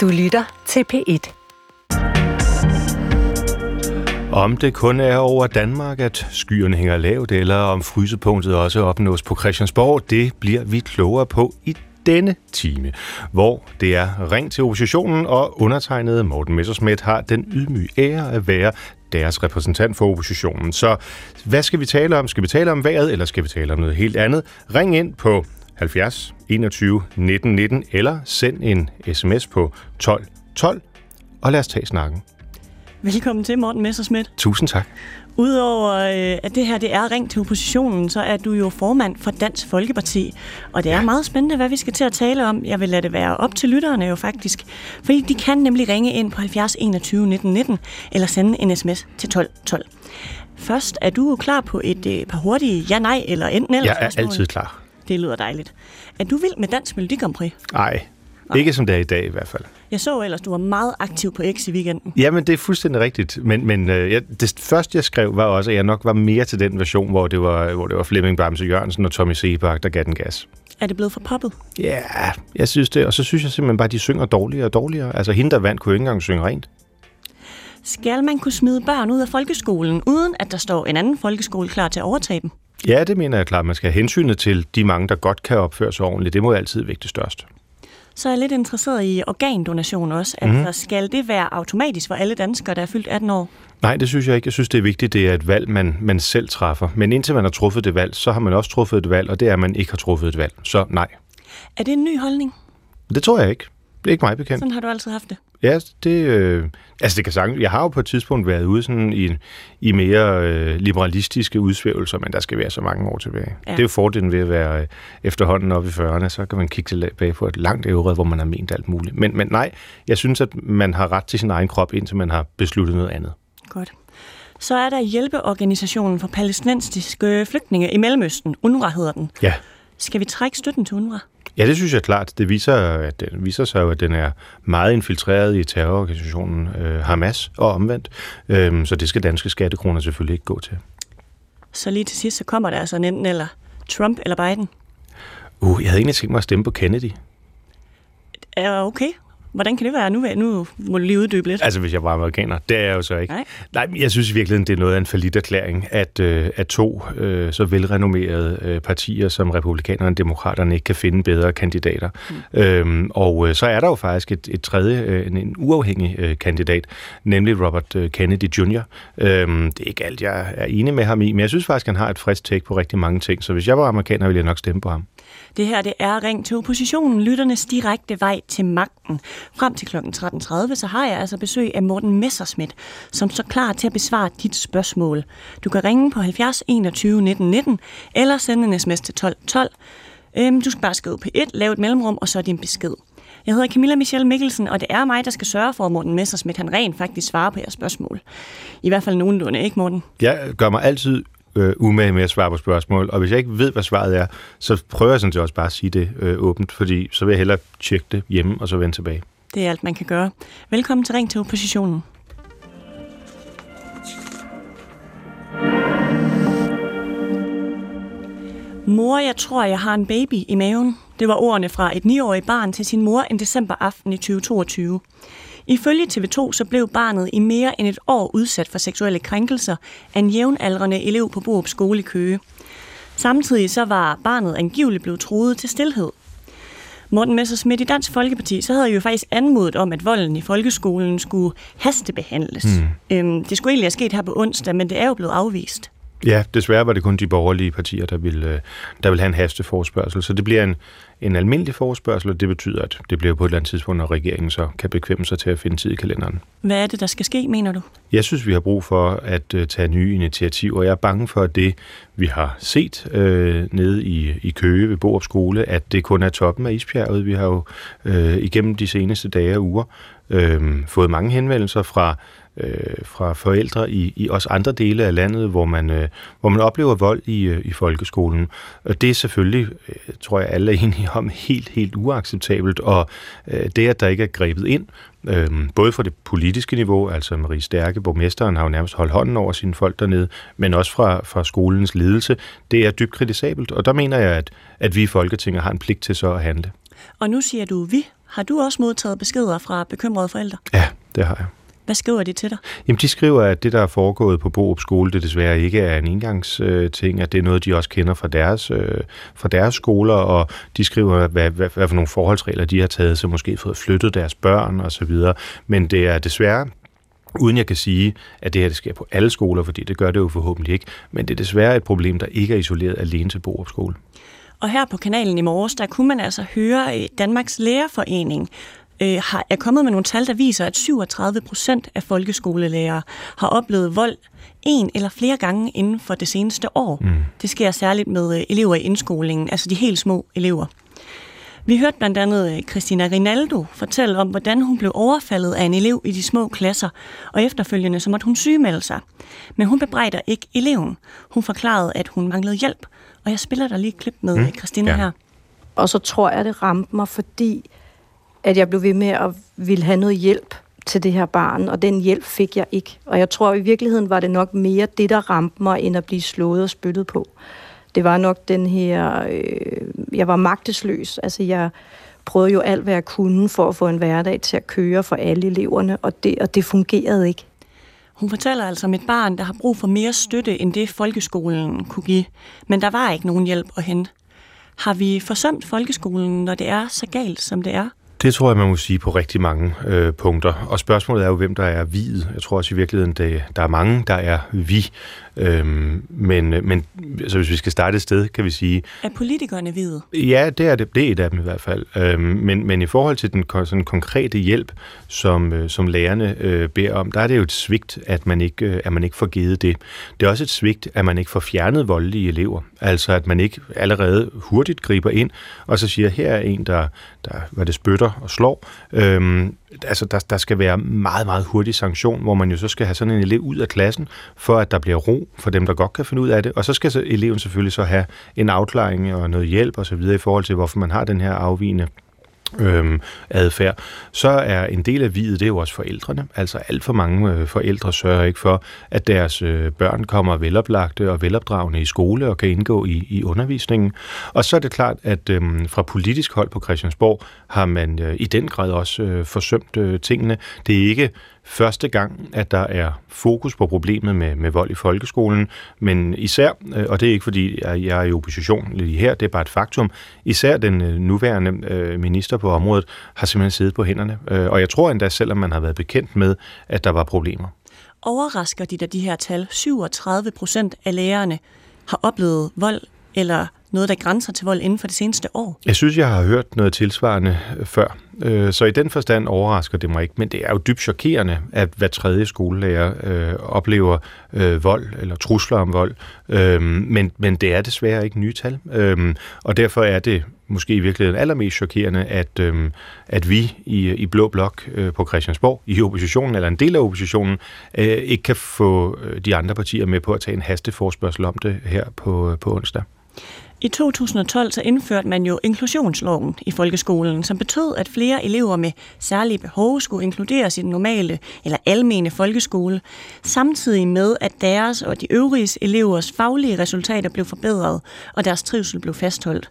Du lytter til P1. Om det kun er over Danmark, at skyerne hænger lavt, eller om frysepunktet også opnås på Christiansborg, det bliver vi klogere på i denne time, hvor det er ring til oppositionen, og undertegnet Morten Messersmith har den ydmyge ære at være deres repræsentant for oppositionen. Så hvad skal vi tale om? Skal vi tale om vejret, eller skal vi tale om noget helt andet? Ring ind på 70 21 19 19, eller send en sms på 12 12, og lad os tage snakken. Velkommen til, Morten Messersmith. Tusind tak. Udover øh, at det her det er ring til oppositionen, så er du jo formand for Dansk Folkeparti. Og det er meget spændende, hvad vi skal til at tale om. Jeg vil lade det være op til lytterne jo faktisk. Fordi de kan nemlig ringe ind på 70 21 19 19, eller sende en sms til 12 12. Først, er du klar på et øh, par hurtige ja-nej eller enten eller Jeg er altid klar. Det lyder dejligt. Er du vild med Dansk Melodi Grand Prix? Nej, ikke som det er i dag i hvert fald. Jeg så ellers, du var meget aktiv på X i weekenden. Jamen, det er fuldstændig rigtigt. Men, men øh, jeg, det første, jeg skrev, var også, at jeg nok var mere til den version, hvor det var, hvor det var Flemming Bamse Jørgensen og Tommy Sebak, der gav den gas. Er det blevet for poppet? Ja, jeg synes det. Og så synes jeg simpelthen bare, at de synger dårligere og dårligere. Altså, hende, der vandt, kunne ikke engang synge rent. Skal man kunne smide børn ud af folkeskolen, uden at der står en anden folkeskole klar til at overtage dem? Ja, det mener jeg klart. Man skal have hensynet til de mange, der godt kan opføre sig ordentligt. Det må altid vægte størst. Så er jeg lidt interesseret i organdonation også. Mhm. Mm. Altså, skal det være automatisk for alle danskere, der er fyldt 18 år? Nej, det synes jeg ikke. Jeg synes, det er vigtigt, det er et valg, man, man selv træffer. Men indtil man har truffet det valg, så har man også truffet et valg, og det er, at man ikke har truffet et valg. Så nej. Er det en ny holdning? Det tror jeg ikke. Ikke mig bekendt. Sådan har du altid haft det. Ja, det, øh, altså det kan sagtens, jeg har jo på et tidspunkt været ude sådan i, i mere øh, liberalistiske udsvævelser, men der skal være så mange år tilbage. Ja. Det er jo fordelen ved at være øh, efterhånden oppe i 40'erne, så kan man kigge tilbage på et langt øvre, hvor man har ment alt muligt. Men, men nej, jeg synes, at man har ret til sin egen krop, indtil man har besluttet noget andet. Godt. Så er der hjælpeorganisationen for palæstinensiske flygtninge i Mellemøsten. UNRWA hedder den. Ja. Skal vi trække støtten til UNRWA? Ja, det synes jeg klart. Det viser, at den viser sig jo, at den er meget infiltreret i terrororganisationen øh, Hamas og omvendt. Øhm, så det skal danske skattekroner selvfølgelig ikke gå til. Så lige til sidst, så kommer der altså en enten eller Trump eller Biden. Uh, jeg havde egentlig tænkt mig at stemme på Kennedy. Er okay? Hvordan kan det være? Nu, nu må du lige uddybe lidt. Altså, hvis jeg var amerikaner. Det er jeg jo så ikke. Nej. Nej, jeg synes i virkeligheden, det er noget af en forlidt erklæring, at, øh, at to øh, så velrenommerede øh, partier som republikanerne og demokraterne ikke kan finde bedre kandidater. Mm. Øhm, og øh, så er der jo faktisk et, et tredje, øh, en, en uafhængig øh, kandidat, nemlig Robert øh, Kennedy Jr. Øhm, det er ikke alt, jeg er enig med ham i, men jeg synes faktisk, han har et frisk take på rigtig mange ting. Så hvis jeg var amerikaner, ville jeg nok stemme på ham. Det her det er Ring til oppositionen, lytternes direkte vej til magten. Frem til kl. 13.30, så har jeg altså besøg af Morten Messersmith, som står klar til at besvare dit spørgsmål. Du kan ringe på 70 21 19 19, eller sende en sms til 12 12. Øhm, du skal bare skrive P1, lave et mellemrum, og så din besked. Jeg hedder Camilla Michelle Mikkelsen, og det er mig, der skal sørge for, at Morten Messersmith han rent faktisk svarer på jeres spørgsmål. I hvert fald nogenlunde, ikke Morten? Jeg gør mig altid øh, umage med at svare på spørgsmål, og hvis jeg ikke ved, hvad svaret er, så prøver jeg sådan set også bare at sige det øh, åbent, fordi så vil jeg hellere tjekke det hjemme, og så vende tilbage. Det er alt, man kan gøre. Velkommen til Ring til oppositionen. Mor, jeg tror, jeg har en baby i maven. Det var ordene fra et 9-årigt barn til sin mor en decemberaften i 2022. Ifølge TV2 så blev barnet i mere end et år udsat for seksuelle krænkelser af en jævnaldrende elev på Borup skole i Køge. Samtidig så var barnet angiveligt blevet truet til stillhed. Morten Messersmith i Dansk Folkeparti, så havde jo faktisk anmodet om, at volden i folkeskolen skulle hastebehandles. Mm. Øhm, det skulle egentlig have sket her på onsdag, men det er jo blevet afvist. Ja, desværre var det kun de borgerlige partier, der ville, øh, der ville have en hasteforspørgsel. Så det bliver en, en almindelig forspørgsel, og det betyder, at det bliver på et eller andet tidspunkt, når regeringen så kan bekvemme sig til at finde tid i kalenderen. Hvad er det, der skal ske, mener du? Jeg synes, vi har brug for at uh, tage nye initiativer. Jeg er bange for, at det, vi har set øh, nede i, i Køge ved Borup Skole, at det kun er toppen af isbjerget. Vi har jo øh, igennem de seneste dage og uger øh, fået mange henvendelser fra øh, fra forældre i, i også andre dele af landet, hvor man, øh, hvor man oplever vold i, øh, i folkeskolen. Og det er selvfølgelig, øh, tror jeg alle er enige om, helt, helt uacceptabelt. Og øh, det, at der ikke er grebet ind, øh, både for det politiske niveau, altså Marie Stærke, borgmesteren, har jo nærmest holdt hånden over sine folk dernede, men også fra, fra skolens ledelse, det er dybt kritisabelt. Og der mener jeg, at, at vi i Folketinget har en pligt til så at handle. Og nu siger du, vi Har du også modtaget beskeder fra bekymrede forældre? Ja, det har jeg. Hvad skriver de til dig? Jamen, de skriver, at det, der er foregået på Borup Skole, det desværre ikke er en engangsting, at det er noget, de også kender fra deres, øh, fra deres skoler, og de skriver, hvad, hvad, hvad for nogle forholdsregler de har taget, så måske fået flyttet deres børn osv. Men det er desværre Uden jeg kan sige, at det her det sker på alle skoler, fordi det gør det jo forhåbentlig ikke, men det er desværre et problem, der ikke er isoleret alene til Borup Skole. Og her på kanalen i morges, der kunne man altså høre Danmarks Lærerforening øh, har, er kommet med nogle tal, der viser, at 37 procent af folkeskolelærere har oplevet vold en eller flere gange inden for det seneste år. Mm. Det sker særligt med øh, elever i indskolingen, altså de helt små elever. Vi hørte blandt andet øh, Christina Rinaldo fortælle om, hvordan hun blev overfaldet af en elev i de små klasser, og efterfølgende så måtte hun sygemelde sig. Men hun bebrejder ikke eleven. Hun forklarede, at hun manglede hjælp, og jeg spiller der lige et klip med mm. Christina ja. her. Og så tror jeg, det ramte mig, fordi at jeg blev ved med at ville have noget hjælp til det her barn, og den hjælp fik jeg ikke. Og jeg tror i virkeligheden var det nok mere det, der ramte mig, end at blive slået og spyttet på. Det var nok den her... Øh, jeg var magtesløs. Altså jeg prøvede jo alt, hvad jeg kunne for at få en hverdag til at køre for alle eleverne, og det, og det fungerede ikke. Hun fortæller altså om et barn, der har brug for mere støtte, end det folkeskolen kunne give. Men der var ikke nogen hjælp at hente. Har vi forsømt folkeskolen, når det er så galt, som det er? Det tror jeg, man må sige på rigtig mange øh, punkter. Og spørgsmålet er jo, hvem der er vi. Jeg tror også i virkeligheden, det, der er mange, der er vi. Øhm, men men altså, hvis vi skal starte et sted, kan vi sige... Er politikerne hvide? Ja, det er det. Det er et af dem i hvert fald. Øhm, men, men i forhold til den sådan, konkrete hjælp, som, øh, som lærerne øh, beder om, der er det jo et svigt, at man, ikke, øh, at man ikke får givet det. Det er også et svigt, at man ikke får fjernet voldelige elever. Altså at man ikke allerede hurtigt griber ind, og så siger, her er en, der, der hvad det spytter og slår. Øhm, altså der, der skal være meget, meget hurtig sanktion, hvor man jo så skal have sådan en elev ud af klassen, for at der bliver ro for dem, der godt kan finde ud af det. Og så skal så eleven selvfølgelig så have en afklaring og noget hjælp osv. i forhold til, hvorfor man har den her afvigende øhm, adfærd, så er en del af videt, det er jo også forældrene. Altså alt for mange øh, forældre sørger ikke for, at deres øh, børn kommer veloplagte og velopdragende i skole og kan indgå i, i undervisningen. Og så er det klart, at øh, fra politisk hold på Christiansborg har man øh, i den grad også øh, forsømt øh, tingene. Det er ikke første gang, at der er fokus på problemet med, med vold i folkeskolen, men især, øh, og det er ikke fordi, jeg er i opposition lige her, det er bare et faktum, især den øh, nuværende øh, minister på området har simpelthen siddet på hænderne. Og jeg tror endda, selvom man har været bekendt med, at der var problemer. Overrasker de der de her tal? 37 procent af lærerne har oplevet vold eller noget, der grænser til vold inden for det seneste år? Jeg synes, jeg har hørt noget tilsvarende før. Øh, så i den forstand overrasker det mig ikke, men det er jo dybt chokerende, at hver tredje skolelærer øh, oplever øh, vold eller trusler om vold. Øh, men, men det er desværre ikke nye tal. Øh, og derfor er det måske i virkeligheden allermest chokerende, at, øh, at vi i, i Blå Blok øh, på Christiansborg, i oppositionen, eller en del af oppositionen, øh, ikke kan få øh, de andre partier med på at tage en hasteforspørgsel om det her på, øh, på onsdag. I 2012 så indførte man jo inklusionsloven i folkeskolen, som betød, at flere elever med særlige behov skulle inkluderes i den normale eller almene folkeskole, samtidig med, at deres og de øvrige elevers faglige resultater blev forbedret, og deres trivsel blev fastholdt.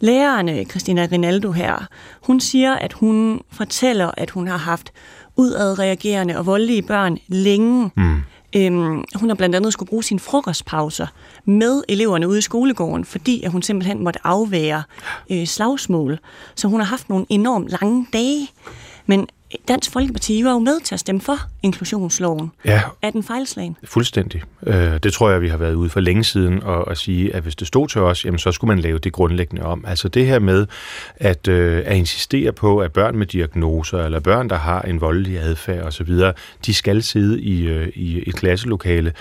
Lærerne, Christina Rinaldo her, hun siger, at hun fortæller, at hun har haft udadreagerende og voldelige børn længe. Mm. Øhm, hun har blandt andet skulle bruge sine frokostpauser med eleverne ude i skolegården, fordi at hun simpelthen måtte afvære øh, slagsmål. Så hun har haft nogle enormt lange dage. Men Dansk Folkeparti var jo med til at stemme for inklusionsloven. Ja. Er den fejlslagen? Fuldstændig. Øh, det tror jeg, vi har været ude for længe siden og at sige, at hvis det stod til os, jamen, så skulle man lave det grundlæggende om. Altså det her med at, øh, at insistere på, at børn med diagnoser eller børn, der har en voldelig adfærd osv., de skal sidde i, øh, i et klasselokale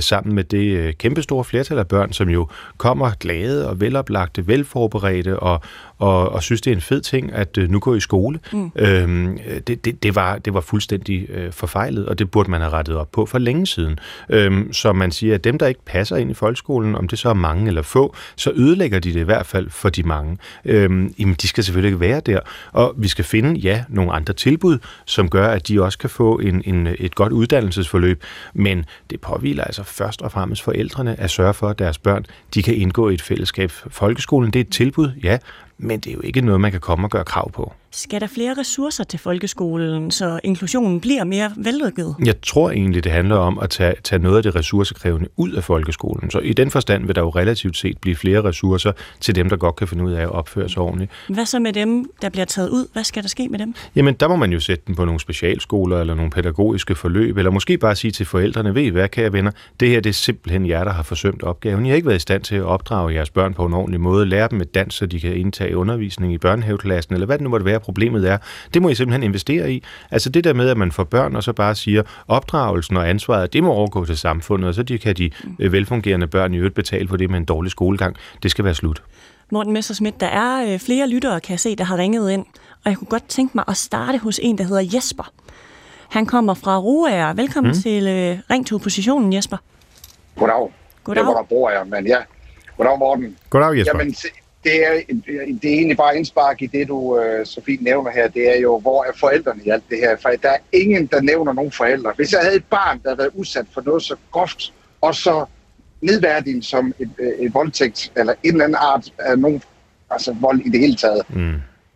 sammen med det kæmpestore flertal af børn, som jo kommer glade og veloplagte, velforberedte og, og, og synes, det er en fed ting at nu gå i skole. Mm. Øhm, det, det, det, var, det var fuldstændig øh, forfejlet, og det burde man have rettet op på for længe siden. Øhm, så man siger, at dem, der ikke passer ind i folkeskolen, om det så er mange eller få, så ødelægger de det i hvert fald for de mange. Øhm, jamen, de skal selvfølgelig ikke være der, og vi skal finde, ja, nogle andre tilbud, som gør, at de også kan få en, en, et godt uddannelsesforløb, men det påviler altså først og fremmest forældrene at sørge for, at deres børn de kan indgå i et fællesskab. Folkeskolen, det er et tilbud, ja, men det er jo ikke noget, man kan komme og gøre krav på. Skal der flere ressourcer til folkeskolen, så inklusionen bliver mere vellykket? Jeg tror egentlig, det handler om at tage, tage noget af det ressourcekrævende ud af folkeskolen. Så i den forstand vil der jo relativt set blive flere ressourcer til dem, der godt kan finde ud af at opføre sig ordentligt. Hvad så med dem, der bliver taget ud? Hvad skal der ske med dem? Jamen, der må man jo sætte dem på nogle specialskoler eller nogle pædagogiske forløb, eller måske bare sige til forældrene, ved I hvad, kære venner, det her det er simpelthen jer, der har forsømt opgaven. I har ikke været i stand til at opdrage jeres børn på en ordentlig måde, lære dem et dans, så de kan indtage undervisning i børnehaveklassen, eller hvad det nu måtte være, problemet er. Det må I simpelthen investere i. Altså det der med, at man får børn, og så bare siger, opdragelsen og ansvaret, det må overgå til samfundet, og så de kan de øh, velfungerende børn i øvrigt betale for det med en dårlig skolegang. Det skal være slut. Morten Messersmith, der er øh, flere lyttere, kan jeg se, der har ringet ind, og jeg kunne godt tænke mig at starte hos en, der hedder Jesper. Han kommer fra Roager. Velkommen mm. til uh, Ring til oppositionen, Jesper. Goddag. Goddag. Jeg var der bor jeg, men ja. Goddag, Morten. Goddag, Jesper. Jamen, det er, det er egentlig bare indspark i det, du øh, så fint nævner her. Det er jo, hvor er forældrene i alt det her? For der er ingen, der nævner nogen forældre. Hvis jeg havde et barn, der havde været udsat for noget så groft, og så nedværdigt som et, øh, et voldtægt, eller en eller anden art af nogen, altså vold i det hele taget, mm.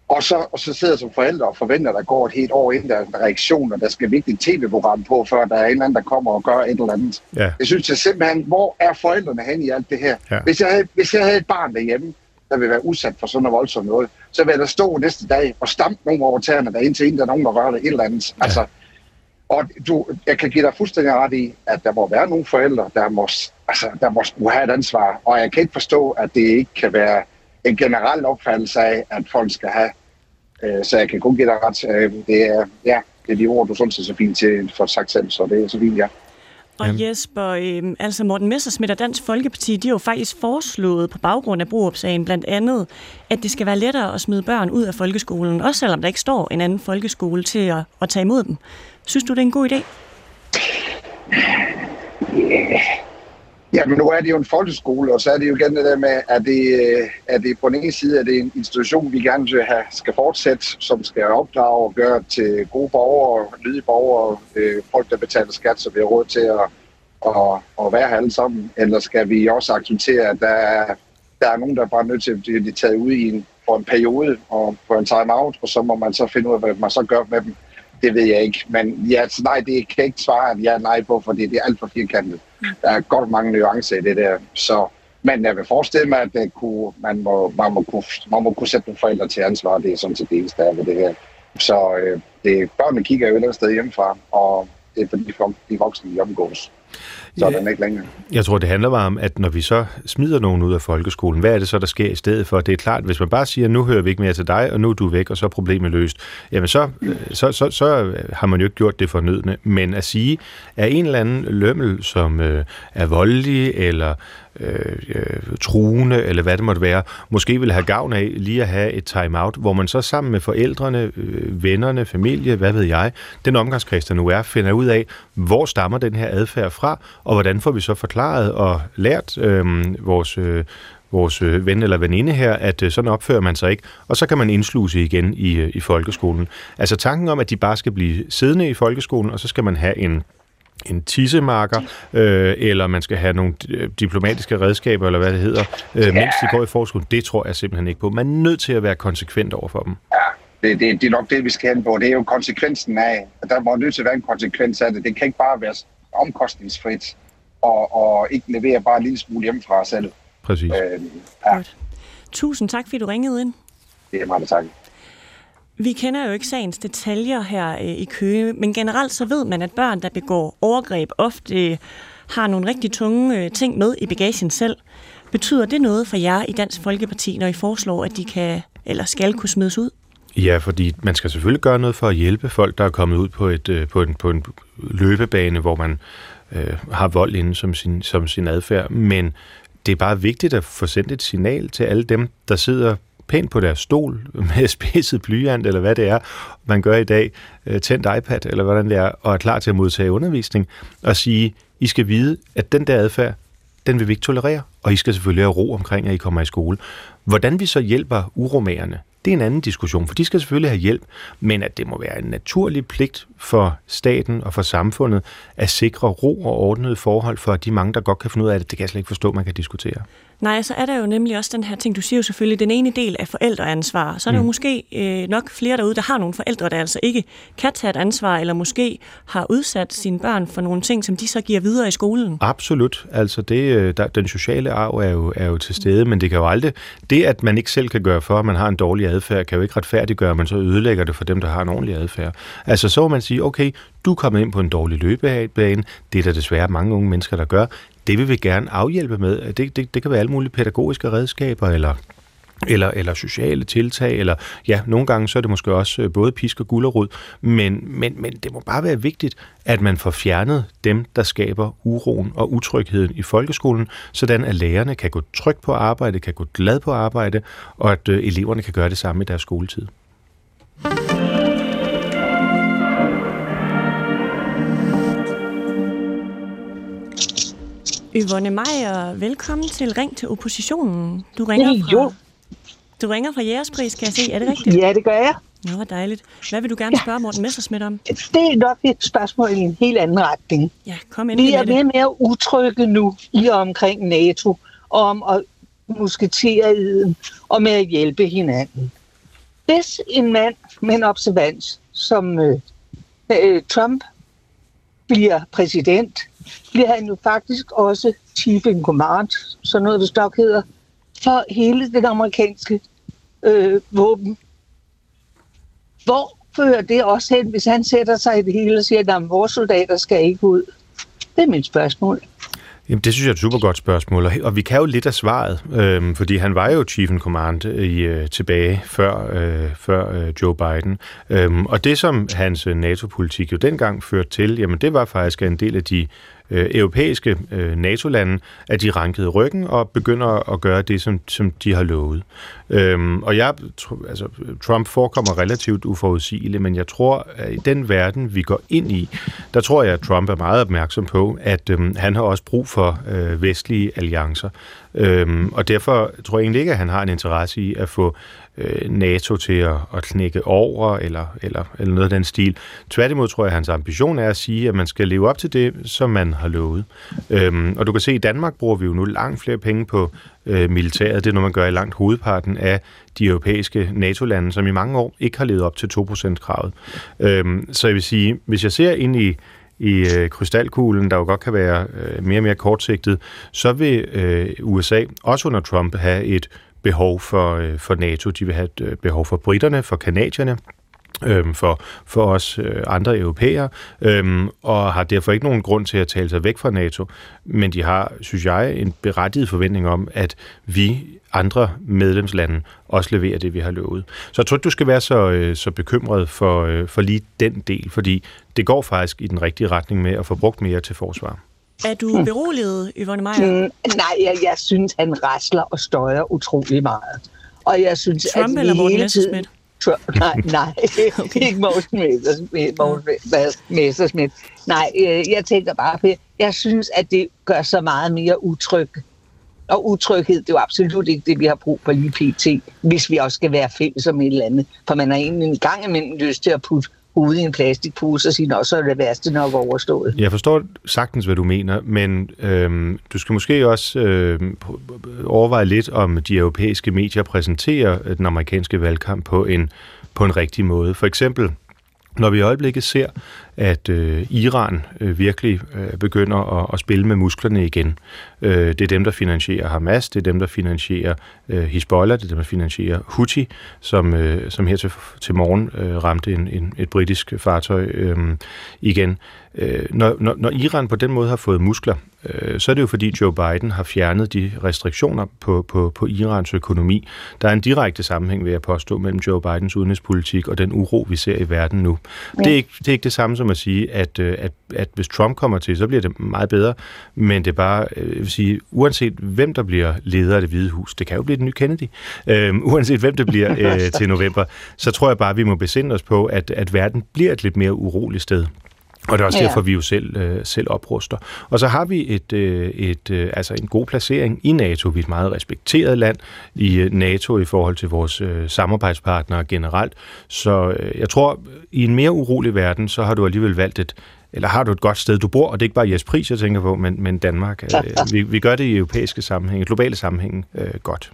og så, og så sidder som forældre og forventer, at der går et helt år inden der er en reaktion, og der skal virkelig et tv-program på, før der er en eller anden, der kommer og gør et eller andet. Ja. Jeg synes jeg simpelthen, hvor er forældrene hen i alt det her? Ja. Hvis, jeg havde, hvis jeg havde et barn derhjemme, der vil være udsat for sådan noget voldsomt noget, så vil da stå næste dag og stampe nogen over tæerne, der indtil en, der er nogen, der rører det et eller andet. Ja. Altså, og du, jeg kan give dig fuldstændig ret i, at der må være nogle forældre, der må, altså, der må skulle have et ansvar. Og jeg kan ikke forstå, at det ikke kan være en generel opfattelse af, at folk skal have. Øh, så jeg kan kun give dig ret. Øh, det er, ja, det er de ord, du sådan set så fint til for sagt selv, så det er så fint, ja. Og Jamen. Jesper, øh, altså Morten Messersmith og Dansk Folkeparti, de har jo faktisk foreslået på baggrund af Brorup-sagen blandt andet, at det skal være lettere at smide børn ud af folkeskolen, også selvom der ikke står en anden folkeskole til at, at tage imod dem. Synes du, det er en god idé? Yeah. Ja, men nu er det jo en folkeskole, og så er det jo igen det der med, at det, at øh, det på den ene side er det en institution, vi gerne vil have, skal fortsætte, som skal opdrage og gøre til gode borgere, lydige borgere, øh, folk, der betaler skat, så vi har råd til at, at, at være her alle sammen. Eller skal vi også acceptere, at der er, der er nogen, der er bare nødt til at blive taget ud i en, for en periode og på en time-out, og så må man så finde ud af, hvad man så gør med dem. Det ved jeg ikke. Men ja, så nej, det kan jeg ikke svare at ja nej på, fordi det er alt for firkantet. Der er godt mange nuancer i det der. Så, men jeg vil forestille mig, at det kunne, man, må, man, må kunne, man må kunne sætte nogle forældre til ansvar. Det er sådan set det eneste, der er ved det her. Så øh, det, børnene kigger jo et eller andet sted hjemmefra, og det er fordi de voksne, de omgås. Så er den ikke længere. Jeg tror, det handler bare om, at når vi så smider nogen ud af folkeskolen, hvad er det så, der sker i stedet for? Det er klart, hvis man bare siger, nu hører vi ikke mere til dig, og nu er du væk, og så er problemet løst, jamen så, så, så, så har man jo ikke gjort det fornødne. Men at sige, at en eller anden lømmel, som øh, er voldelig, eller øh, truende, eller hvad det måtte være, måske vil have gavn af lige at have et time-out, hvor man så sammen med forældrene, øh, vennerne, familie, hvad ved jeg, den omgangskreds, der nu er, finder ud af, hvor stammer den her adfærd fra, og hvordan får vi så forklaret og lært øh, vores... Øh, vores øh, ven eller veninde her, at øh, sådan opfører man sig ikke, og så kan man indsluse igen i, øh, i folkeskolen. Altså tanken om, at de bare skal blive siddende i folkeskolen, og så skal man have en en tissemarker, øh, eller man skal have nogle diplomatiske redskaber, eller hvad det hedder, øh, ja. mens de går i forskole, det tror jeg simpelthen ikke på. Man er nødt til at være konsekvent over for dem. Ja, det, det, det er nok det, vi skal hen på. Det er jo konsekvensen af, at der må nødt til at være en konsekvens af det. Det kan ikke bare være omkostningsfrit, og, og ikke levere bare en lille smule hjemmefra selv. Præcis. Øh, ja. Godt. Tusind tak, fordi du ringede ind. Det er meget tak. Vi kender jo ikke sagens detaljer her øh, i Køge, men generelt så ved man, at børn, der begår overgreb, ofte øh, har nogle rigtig tunge øh, ting med i bagagen selv. Betyder det noget for jer i Dansk Folkeparti, når I foreslår, at de kan eller skal kunne smides ud? Ja, fordi man skal selvfølgelig gøre noget for at hjælpe folk, der er kommet ud på, et, øh, på, en, på en løbebane, hvor man øh, har vold inde som sin, som sin adfærd. Men det er bare vigtigt at få sendt et signal til alle dem, der sidder pænt på deres stol med spidset blyant, eller hvad det er, man gør i dag, øh, tændt iPad, eller hvordan det er, og er klar til at modtage undervisning, og sige, I skal vide, at den der adfærd, den vil vi ikke tolerere, og I skal selvfølgelig have ro omkring, at I kommer i skole. Hvordan vi så hjælper uromagerne, det er en anden diskussion, for de skal selvfølgelig have hjælp, men at det må være en naturlig pligt for staten og for samfundet at sikre ro og ordnede forhold for de mange, der godt kan finde ud af det. Det kan jeg slet ikke forstå, man kan diskutere. Nej, så er der jo nemlig også den her ting, du siger jo selvfølgelig, den ene del af forældreansvar. Så er der mm. jo måske øh, nok flere derude, der har nogle forældre, der altså ikke kan tage et ansvar, eller måske har udsat sine børn for nogle ting, som de så giver videre i skolen. Absolut. Altså det, øh, der, den sociale arv er jo, er jo til stede, men det kan jo aldrig... Det, at man ikke selv kan gøre for, at man har en dårlig adfærd, kan jo ikke retfærdiggøre, at man så ødelægger det for dem, der har en ordentlig adfærd. Altså så må man sige, okay, du er kommet ind på en dårlig løbebane, det er der desværre mange unge mennesker, der gør det vil vi gerne afhjælpe med. Det, det, det kan være alle mulige pædagogiske redskaber, eller eller, eller sociale tiltag, eller ja, nogle gange så er det måske også øh, både pisk og gullerod, men, men, men det må bare være vigtigt, at man får fjernet dem, der skaber uroen og utrygheden i folkeskolen, sådan at lærerne kan gå trygt på arbejde, kan gå glad på arbejde, og at øh, eleverne kan gøre det samme i deres skoletid. Yvonne Meier, velkommen til Ring til oppositionen. Du ringer fra, jo. du ringer fra Jægerspris, kan jeg se. Er det rigtigt? Ja, det gør jeg. Nå, hvor dejligt. Hvad vil du gerne spørge Morten Messersmith om? Det er nok et spørgsmål i en helt anden retning. Ja, kom ind Vi er mere mere utrygge nu i omkring NATO, om at musketere iden og med at hjælpe hinanden. Hvis en mand med en observans, som øh, øh, Trump bliver præsident, bliver han jo faktisk også chief in command, så noget det stok hedder, for hele den amerikanske øh, våben. Hvor fører det også hen, hvis han sætter sig i det hele og siger, at vores soldater skal ikke ud? Det er mit spørgsmål. Jamen, det synes jeg er et super godt spørgsmål, og, og vi kan jo lidt af svaret, øh, fordi han var jo chief in command i, øh, tilbage før, øh, før øh, Joe Biden. Øh, og det, som hans øh, NATO-politik jo dengang førte til, jamen det var faktisk en del af de øh, europæiske øh, NATO-lande, at de rankede ryggen og begynder at gøre det, som, som de har lovet. Øhm, og jeg, altså, Trump forekommer relativt uforudsigelig, men jeg tror, at i den verden, vi går ind i, der tror jeg, at Trump er meget opmærksom på, at øhm, han har også brug for øh, vestlige alliancer. Øhm, og derfor tror jeg egentlig ikke, at han har en interesse i at få øh, NATO til at, at knække over, eller, eller, eller noget af den stil. Tværtimod tror jeg, at hans ambition er at sige, at man skal leve op til det, som man har lovet. Øhm, og du kan se, at i Danmark bruger vi jo nu langt flere penge på øh, militæret. Det er noget, man gør i langt hovedparten af de europæiske NATO-lande, som i mange år ikke har levet op til 2%-kravet. Øhm, så jeg vil sige, hvis jeg ser ind i i øh, krystalkuglen, der jo godt kan være øh, mere og mere kortsigtet, så vil øh, USA også under Trump have et behov for, øh, for NATO. De vil have et øh, behov for britterne, for kanadierne, øh, for, for os øh, andre europæere, øh, og har derfor ikke nogen grund til at tale sig væk fra NATO. Men de har, synes jeg, en berettiget forventning om, at vi andre medlemslande også leverer det, vi har lovet. Så jeg tror ikke, du skal være så, øh, så bekymret for, øh, for lige den del, fordi det går faktisk i den rigtige retning med at få brugt mere til forsvar. Er du hmm. beroliget, Yvonne Meyer? Mm, nej, jeg, jeg synes, han rasler og støjer utrolig meget. Og jeg synes, Trump at eller Morten Messerschmidt? Trump, nej, nej, okay. ikke Morten Messerschmidt. Morten Messerschmidt. Nej, øh, jeg tænker bare på, jeg synes, at det gør så meget mere utryg. Og utryghed, det er jo absolut ikke det, vi har brug for lige pt, hvis vi også skal være fælles om et eller andet. For man har egentlig en gang imellem lyst til at putte ude i en plastikpose og sige, så er det værste nok overstået. Jeg forstår sagtens, hvad du mener, men øhm, du skal måske også øhm, overveje lidt, om de europæiske medier præsenterer den amerikanske valgkamp på en, på en rigtig måde. For eksempel, når vi i øjeblikket ser, at øh, Iran øh, virkelig øh, begynder at, at spille med musklerne igen. Øh, det er dem, der finansierer Hamas, det er dem, der finansierer øh, Hezbollah, det er dem, der finansierer Houthi, som, øh, som her til, til morgen øh, ramte en, en, et britisk fartøj øh, igen. Øh, når, når, når Iran på den måde har fået muskler, øh, så er det jo fordi Joe Biden har fjernet de restriktioner på, på, på Irans økonomi. Der er en direkte sammenhæng, vil jeg påstå, mellem Joe Bidens udenrigspolitik og den uro, vi ser i verden nu. Ja. Det, er ikke, det er ikke det samme som at sige, at, øh, at, at hvis Trump kommer til, så bliver det meget bedre, men det er bare, øh, jeg vil sige, uanset hvem der bliver leder af det hvide hus, det kan jo blive den nye Kennedy, øh, uanset hvem det bliver øh, til november, så tror jeg bare, at vi må besinde os på, at, at verden bliver et lidt mere uroligt sted. Og det er også Ja. derfor, vi jo selv, øh, selv opruster. Og så har vi et, øh, et, øh, altså en god placering i NATO. Vi er et meget respekteret land i øh, NATO i forhold til vores øh, samarbejdspartnere generelt. Så øh, jeg tror, i en mere urolig verden, så har du alligevel valgt et, eller har du et godt sted, du bor, og det er ikke bare Jes Pris, jeg tænker på, men, men Danmark. Øh, vi, vi gør det i europæiske sammenhæng, globale sammenhæng øh, godt.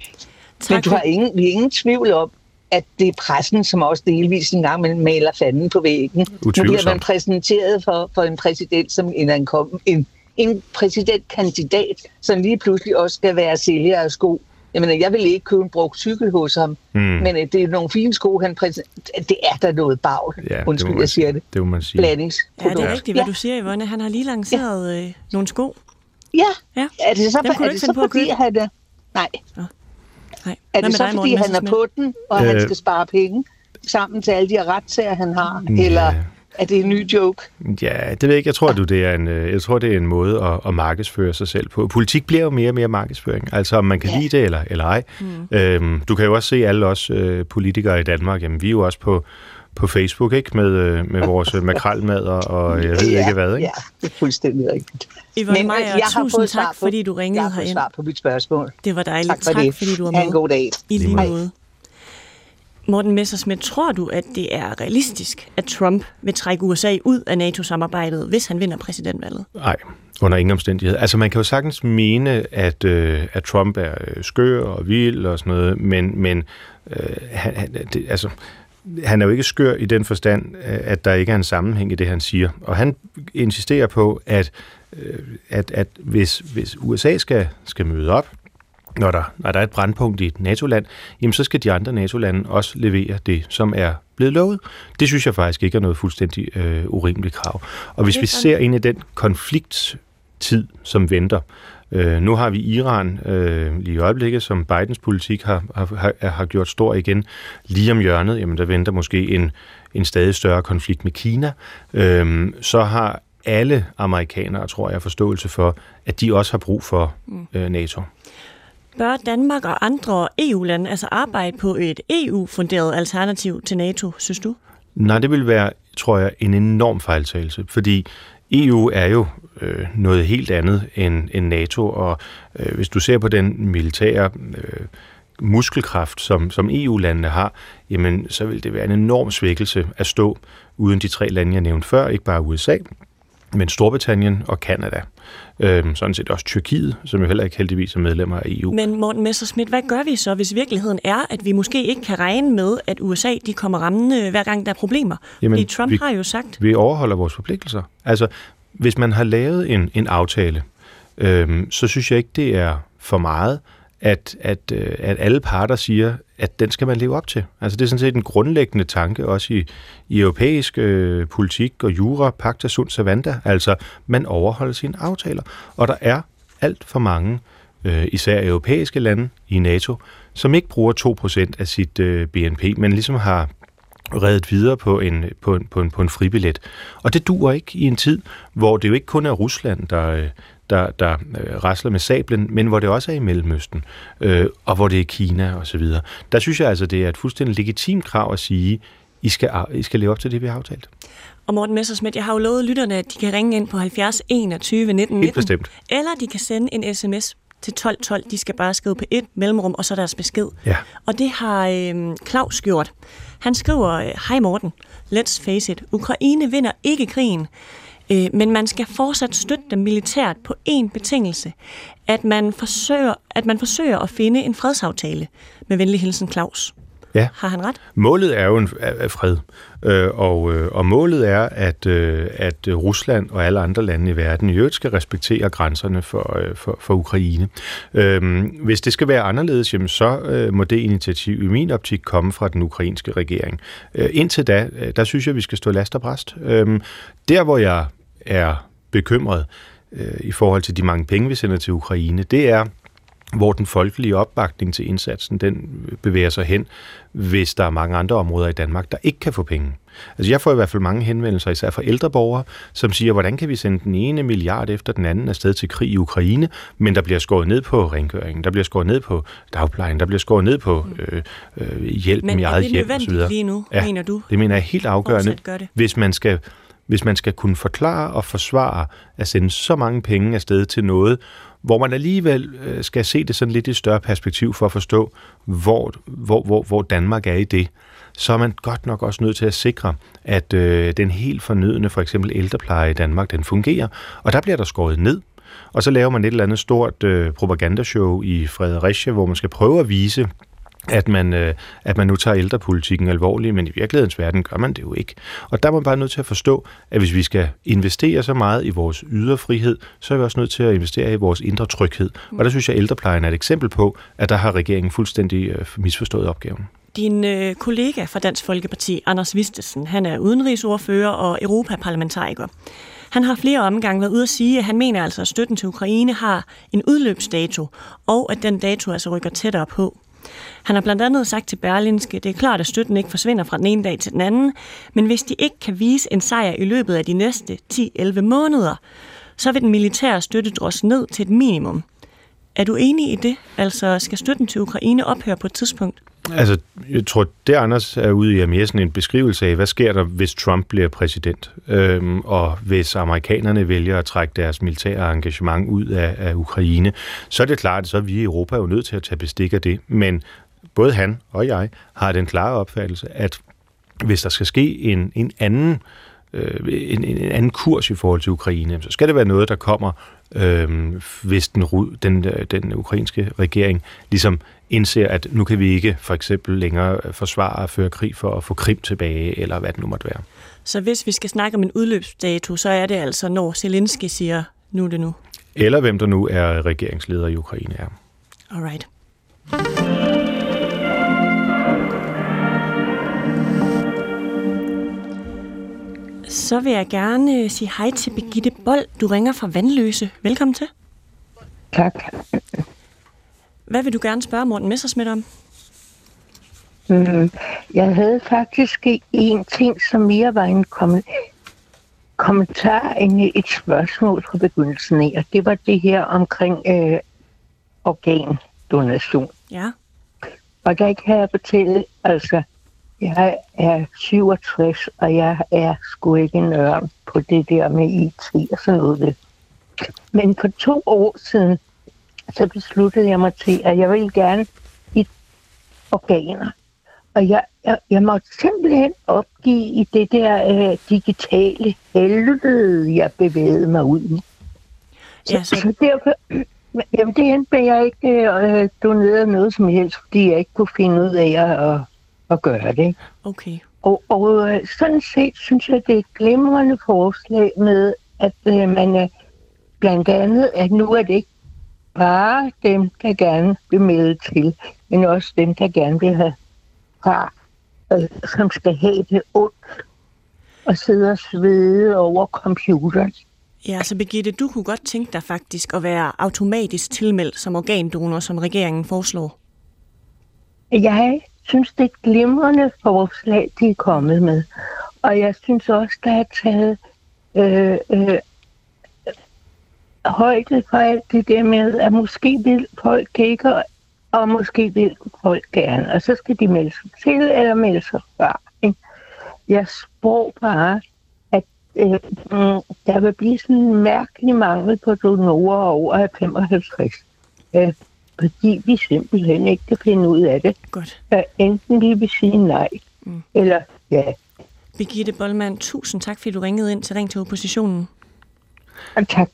Men du har ingen, vi er ingen tvivl om, at det er pressen, som også delvis en gang maler fanden på væggen. Nu bliver man præsenteret for, for en præsident som en, en, en, en præsidentkandidat, som lige pludselig også skal være sælger af sko. Jeg mener, jeg vil ikke købe en brugt cykel hos ham, Mm. men øh, det er nogle fine sko, han præsenterer. Det er der noget bagl. Ja, det Undskyld, man jeg siger sige. det. Det må man sige. Ja, det er rigtigt, hvad du siger, Yvonne. Han har lige lanceret øh, nogle sko. Ja, Ja. er det så, Dem er det så at fordi, købe? han. Nej, Nej. er det med så dig, fordi, han er på den, og han Øh. skal spare penge sammen til alle de retssager, han har? Ja. Eller er det en ny joke? Ja, det ved jeg ikke. Jeg tror, du, det er en, øh, jeg tror, det er en måde at, at markedsføre sig selv på. Politik bliver jo mere og mere markedsføring. Altså, om man kan ja. lide det eller, eller ej. Mm. Øhm, du kan jo også se alle os øh, politikere i Danmark. Jamen, vi er jo også på, på Facebook, ikke? Med, øh, med vores øh, makrelmad og, og jeg ved ja, ikke hvad, ikke? Ja, det er fuldstændig rigtigt. Yvonne Men, øh, jeg har tusind fået svar tak, på- fordi du Jeg ringede har fået herind. svar på mit spørgsmål. Det var dejligt. Tak for tak det. fordi du var Ha' en med. god dag. I lige måde. Morten Messersmith, tror du, at det er realistisk, at Trump vil trække USA ud af NATO-samarbejdet, hvis han vinder præsidentvalget? Nej, under ingen omstændighed. Altså, man kan jo sagtens mene, at, øh, at Trump er øh, skør og vild og sådan noget, men, men øh, han, han, det, altså, han er jo ikke skør i den forstand, øh, at der ikke er en sammenhæng i det, han siger. Og han insisterer på, at, øh, at, at hvis, hvis USA skal, skal møde op, når der, når der er et brandpunkt i et NATO-land, jamen så skal de andre NATO-lande også levere det, som er blevet lovet. Det synes jeg faktisk ikke er noget fuldstændig øh, urimeligt krav. Og hvis vi ser ind i den konflikttid, som venter, øh, nu har vi Iran øh, lige i øjeblikket, som Bidens politik har, har, har, gjort stor igen. Lige om hjørnet, jamen der venter måske en, en stadig større konflikt med Kina. Øh, så har alle amerikanere, tror jeg, forståelse for, at de også har brug for øh, NATO. Bør Danmark og andre EU-lande altså arbejde på et EU-funderet alternativ til NATO, synes du? Nej, det vil være, tror jeg, en enorm fejltagelse, fordi EU er jo øh, noget helt andet end, end NATO, og øh, hvis du ser på den militære øh, muskelkraft, som, som EU-landene har, jamen så vil det være en enorm svækkelse at stå uden de tre lande, jeg nævnte før, ikke bare USA, men Storbritannien og Kanada. Øhm, sådan set også Tyrkiet, som jo heller ikke heldigvis er medlemmer af EU. Men Morten Messerschmidt, hvad gør vi så, hvis virkeligheden er, at vi måske ikke kan regne med, at USA de kommer rammende, hver gang der er problemer? Jamen, Fordi Trump vi- har jo sagt, vi overholder vores forpligtelser. Altså, hvis man har lavet en, en aftale, øhm, så synes jeg ikke, det er for meget, at, at, øh, at alle parter siger, at den skal man leve op til. Altså, det er sådan set en grundlæggende tanke, også i, i europæisk øh, politik og jura, pacta sunt servanda. Altså, man overholder sine aftaler. Og der er alt for mange, øh, især europæiske lande i NATO, som ikke bruger 2% af sit øh, BNP, men ligesom har reddet videre på en, på, en, på, en, på en fribillet. Og det duer ikke i en tid, hvor det jo ikke kun er Rusland, der, øh, der, der øh, rasler med sablen, men hvor det også er i Mellemøsten, øh, og hvor det er Kina osv. Der synes jeg altså, det er et fuldstændig legitimt krav at sige, I skal, I skal leve op til det, vi har aftalt. og Morten Messerschmidt, jeg har jo lovet lytterne, at de kan ringe ind på 70 21 19 Helt 19, bestemt. eller de kan sende en sms til 1212. De skal bare skrive på et mellemrum, og så deres besked. Ja. Og det har øh, Claus gjort. Han skriver, øh, Hej Morten, let's face it, Ukraine vinder ikke krigen, øh, men man skal fortsat støtte dem militært på én betingelse, at man, forsøger, at man forsøger at finde en fredsaftale. Med venlig hilsen Claus. Ja. Har han ret? Målet er jo en er- fred, øh, og, øh, og målet er, at, øh, at Rusland og alle andre lande i verden i øvrigt skal respektere grænserne for, øh, for, for Ukraine. Øh, hvis det skal være anderledes, jamen, så øh, må det initiativ i min optik komme fra den ukrainske regering. Øh, indtil da, der synes jeg, vi skal stå last og bræst. Øh, der, hvor jeg er bekymret øh, i forhold til de mange penge, vi sender til Ukraine, det er, hvor den folkelige opbakning til indsatsen, den bevæger sig hen, hvis der er mange andre områder i Danmark, der ikke kan få penge. Altså jeg får i hvert fald mange henvendelser, især fra ældre borgere, som siger, hvordan kan vi sende den ene milliard efter den anden afsted til krig i Ukraine, men der bliver skåret ned på rengøringen, der bliver skåret ned på dagplejen, der bliver skåret ned på øh, øh, hjælpen Men i er eget det hjem osv. nødvendigt lige nu, Ja. mener du? Det mener jeg er helt afgørende, det. hvis man skal hvis man skal kunne forklare og forsvare at sende så mange penge afsted til noget, hvor man alligevel øh, skal se det sådan lidt i større perspektiv for at forstå, hvor, hvor, hvor, hvor Danmark er i det, så er man godt nok også nødt til at sikre, at øh, den helt fornødende, for eksempel ældrepleje i Danmark, den fungerer. Og der bliver der skåret ned. Og så laver man et eller andet stort øh, propagandashow i Fredericia, hvor man skal prøve at vise, at man, øh, at man nu tager ældrepolitikken alvorligt, men i virkelighedens verden gør man det jo ikke. Og der er man bare nødt til at forstå, at hvis vi skal investere så meget i vores ydre frihed, så er vi også nødt til at investere i vores indre tryghed. Og der synes jeg, at ældreplejen er et eksempel på, at der har regeringen fuldstændig øh, misforstået opgaven. Din øh, kollega fra Dansk Folkeparti, Anders Vistesen, han er udenrigsordfører og europaparlamentariker. Han har flere omgange været ude at sige, at han mener altså, at støtten til Ukraine har en udløbsdato, og at den dato altså rykker tættere på. Han har blandt andet sagt til Berlinske, det er klart, at støtten ikke forsvinder fra den ene dag til den anden, men hvis de ikke kan vise en sejr i løbet af de næste 10-11 måneder, så vil den militære støtte dros ned til et minimum. Er du enig i det? Altså, skal støtten til Ukraine ophøre på et tidspunkt? Altså, jeg tror, det Anders er ude i, er mere sådan en beskrivelse af, hvad sker der, hvis Trump bliver præsident, øhm, og hvis amerikanerne vælger at trække deres militære engagement ud af, af Ukraine, så er det klart, at så er vi i Europa jo nødt til at tage bestik af det. Men både han og jeg har den klare opfattelse, at hvis der skal ske en, en anden øh, en, en anden kurs i forhold til Ukraine, så skal det være noget, der kommer, øh, hvis den, den, den ukrainske regering ligesom indser, at nu kan vi ikke for eksempel længere forsvare at føre krig for at få Krim tilbage, eller hvad det nu måtte være. Så hvis vi skal snakke om en udløbsdato, så er det altså, når Zelensky siger, nu er det nu? Eller hvem der nu er regeringsleder i Ukraine er. Alright. Så vil jeg gerne sige hej til Birgitte Bold. Du ringer fra Vandløse. Velkommen til. Tak. Hvad vil du gerne spørge Morten Messersmith om? Mm, jeg havde faktisk en ting, som mere var en kom- kommentar end et spørgsmål fra begyndelsen af, og det var det her omkring øh, organdonation. Ja. Og der kan jeg fortælle, altså, jeg er 67, og jeg er sgu ikke nørd på det der med IT og sådan noget. Men for to år siden, så besluttede jeg mig til, at jeg ville gerne i organer. Og jeg, jeg, jeg måtte simpelthen opgive i det der øh, digitale helvede, jeg bevægede mig ud i. Så, ja, så... så derfor, jamen det endte jeg ikke øh, doneret noget som helst, fordi jeg ikke kunne finde ud af at, at gøre det. Okay. Og, og øh, sådan set synes jeg, det er et glimrende forslag med, at øh, man er blandt andet, at nu er det ikke bare dem, der gerne vil melde til, men også dem, der gerne vil have far, øh, som skal have det ondt og sidde og svede over computeren. Ja, så Birgitte, du kunne godt tænke dig faktisk at være automatisk tilmeldt som organdonor, som regeringen foreslår. Jeg synes, det er glimrende forslag, de er kommet med. Og jeg synes også, der er taget øh, øh, højde for alt det der med, at måske vil folk ikke, og måske vil folk gerne. Og så skal de melde sig til eller melde sig fra. Ikke? Jeg spår bare, at øh, der vil blive sådan en mærkelig mangel på donorer over 55. Øh, fordi vi simpelthen ikke kan finde ud af det. Godt. Øh, enten vi vil sige nej, mm. eller ja. Birgitte Bollmann, tusind tak, fordi du ringede ind til Ring til Oppositionen. Og tak.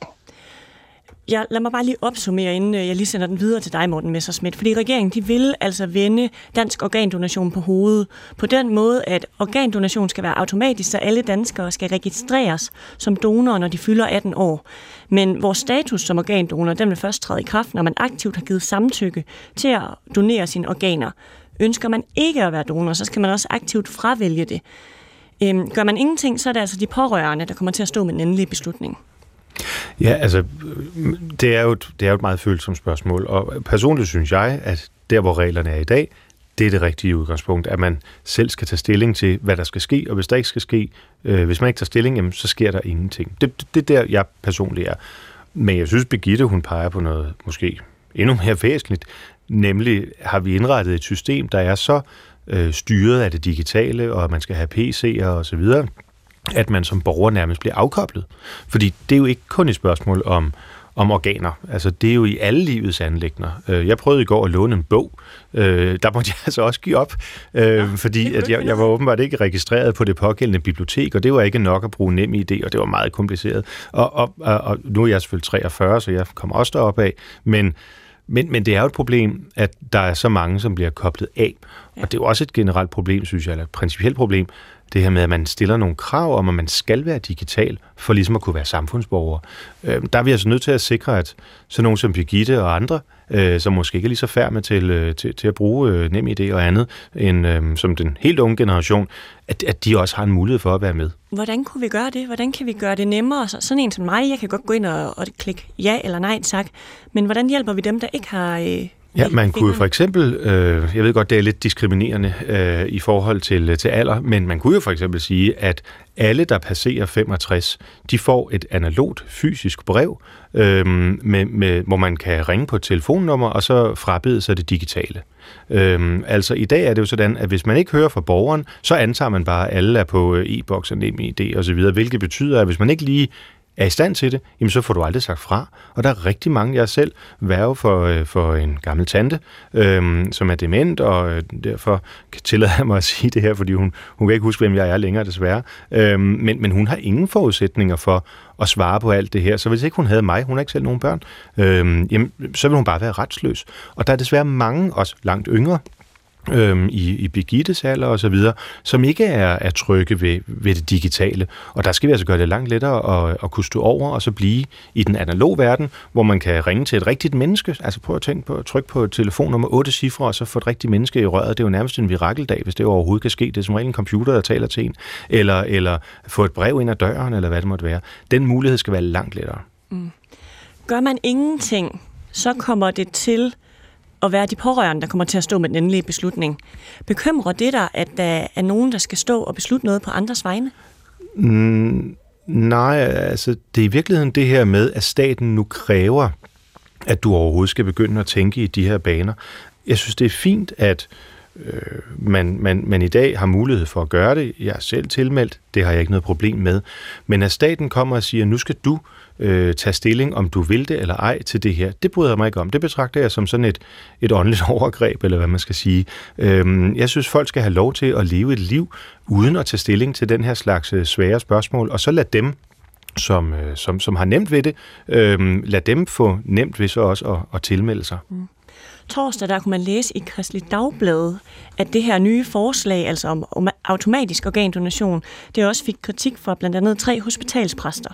Ja, lad mig bare lige opsummere, inden øh, jeg lige sender den videre til dig, Morten Messersmith. Fordi regeringen de vil altså vende dansk organdonation på hovedet på den måde, at organdonation skal være automatisk, så alle danskere skal registreres som donorer, når de fylder 18 år. Men vores status som organdonor, den vil først træde i kraft, når man aktivt har givet samtykke til at donere sine organer. Ønsker man ikke at være donor, så skal man også aktivt fravælge det. Øhm, gør man ingenting, så er det altså de pårørende, der kommer til at stå med den endelige beslutning. Ja, altså, det er, jo et, det er jo et meget følsomt spørgsmål, og personligt synes jeg, at der, hvor reglerne er i dag, det er det rigtige udgangspunkt, at man selv skal tage stilling til, hvad der skal ske, og hvis der ikke skal ske, øh, hvis man ikke tager stilling, jamen, så sker der ingenting. Det, det, det er der, jeg personligt er. Men jeg synes, Birgitte, hun peger på noget måske endnu mere væsentligt, nemlig har vi indrettet et system, der er så øh, styret af det digitale, og man skal have PC'er og så videre, at man som borger nærmest bliver afkoblet. Fordi det er jo ikke kun et spørgsmål om, om organer. Altså, det er jo i alle livets anlægner. Øh, jeg prøvede i går at låne en bog. Øh, der måtte jeg altså også give op, øh, ja, fordi at jeg, jeg var åbenbart ikke registreret på det pågældende bibliotek, og det var ikke nok at bruge nem idé, og det var meget kompliceret. Og, og, og, og nu er jeg selvfølgelig 43, så jeg kommer også derop af, men men, men det er jo et problem, at der er så mange, som bliver koblet af. Ja. Og det er jo også et generelt problem, synes jeg, eller et principielt problem, det her med, at man stiller nogle krav om, at man skal være digital, for ligesom at kunne være samfundsborger. Øh, der er vi altså nødt til at sikre, at sådan nogen som Birgitte og andre, øh, som måske ikke er lige så færme til, øh, til, til at bruge øh, nem idé og andet, end øh, som den helt unge generation, at, at de også har en mulighed for at være med. Hvordan kunne vi gøre det? Hvordan kan vi gøre det nemmere? Så, sådan en som mig, jeg kan godt gå ind og, og klikke ja eller nej tak, men hvordan hjælper vi dem, der ikke har... Øh Ja, man kunne for eksempel, øh, jeg ved godt, det er lidt diskriminerende øh, i forhold til, til alder, men man kunne jo for eksempel sige, at alle, der passerer 65, de får et analogt fysisk brev, øh, med, med, hvor man kan ringe på et telefonnummer, og så frabede sig det digitale. Øh, altså i dag er det jo sådan, at hvis man ikke hører fra borgeren, så antager man bare, at alle er på øh, e-boks og NemID osv., hvilket betyder, at hvis man ikke lige er i stand til det, jamen så får du aldrig sagt fra. Og der er rigtig mange, jeg selv værve for, øh, for en gammel tante, øhm, som er dement, og øh, derfor kan tillade mig at sige det her, fordi hun, hun kan ikke huske, hvem jeg er længere desværre. Øhm, men, men hun har ingen forudsætninger for at svare på alt det her. Så hvis ikke hun havde mig, hun har ikke selv nogen børn, øhm, jamen, så ville hun bare være retsløs. Og der er desværre mange, også langt yngre, øhm, i, i Birgittes alder og så videre, som ikke er, er trygge ved, ved det digitale. Og der skal vi altså gøre det langt lettere at, at kunne stå over og så blive i den analog verden, hvor man kan ringe til et rigtigt menneske. Altså prøv at tænke på at trykke på et telefonnummer 8 cifre, og så få et rigtigt menneske i røret. Det er jo nærmest en virakeldag, hvis det overhovedet kan ske. Det er som regel en computer, der taler til en. Eller, eller få et brev ind ad døren, eller hvad det måtte være. Den mulighed skal være langt lettere. Mm. Gør man ingenting, så kommer det til at være de pårørende, der kommer til at stå med den endelige beslutning. Bekymrer det dig, at der er nogen, der skal stå og beslutte noget på andres vegne? Mm, nej, altså det er i virkeligheden det her med, at staten nu kræver, at du overhovedet skal begynde at tænke i de her baner. Jeg synes, det er fint, at øh, man, man, man i dag har mulighed for at gøre det. Jeg er selv tilmeldt, det har jeg ikke noget problem med. Men at staten kommer og siger, nu skal du øh, øh, tage stilling, om du vil det eller ej til det her, det bryder jeg mig ikke om. Det betragter jeg som sådan et, et åndeligt overgreb, eller hvad man skal sige. Øh, jeg synes, folk skal have lov til at leve et liv, uden at tage stilling til den her slags øh, svære spørgsmål, og så lad dem som, øh, som, som har nemt ved det, øh, lad dem få nemt ved så også at, at tilmelde sig. Mm torsdag der kunne man læse i Kristelig Dagblad, at det her nye forslag, altså om, om automatisk organdonation, det også fik kritik fra blandt andet tre hospitalspræster.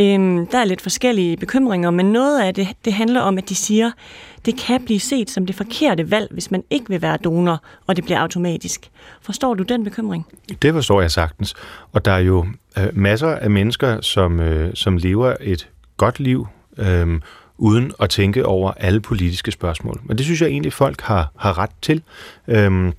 Øhm, der er lidt forskellige bekymringer, men noget af det, det handler om, at de siger, det kan blive set som det forkerte valg, hvis man ikke vil være donor, og det bliver automatisk. Forstår du den bekymring? Det forstår jeg sagtens. Og der er jo øh, masser af mennesker, som, øh, som lever et godt liv, øh, uden at tænke over alle politiske spørgsmål. Men det synes jeg egentlig, folk har, har ret til. Øh,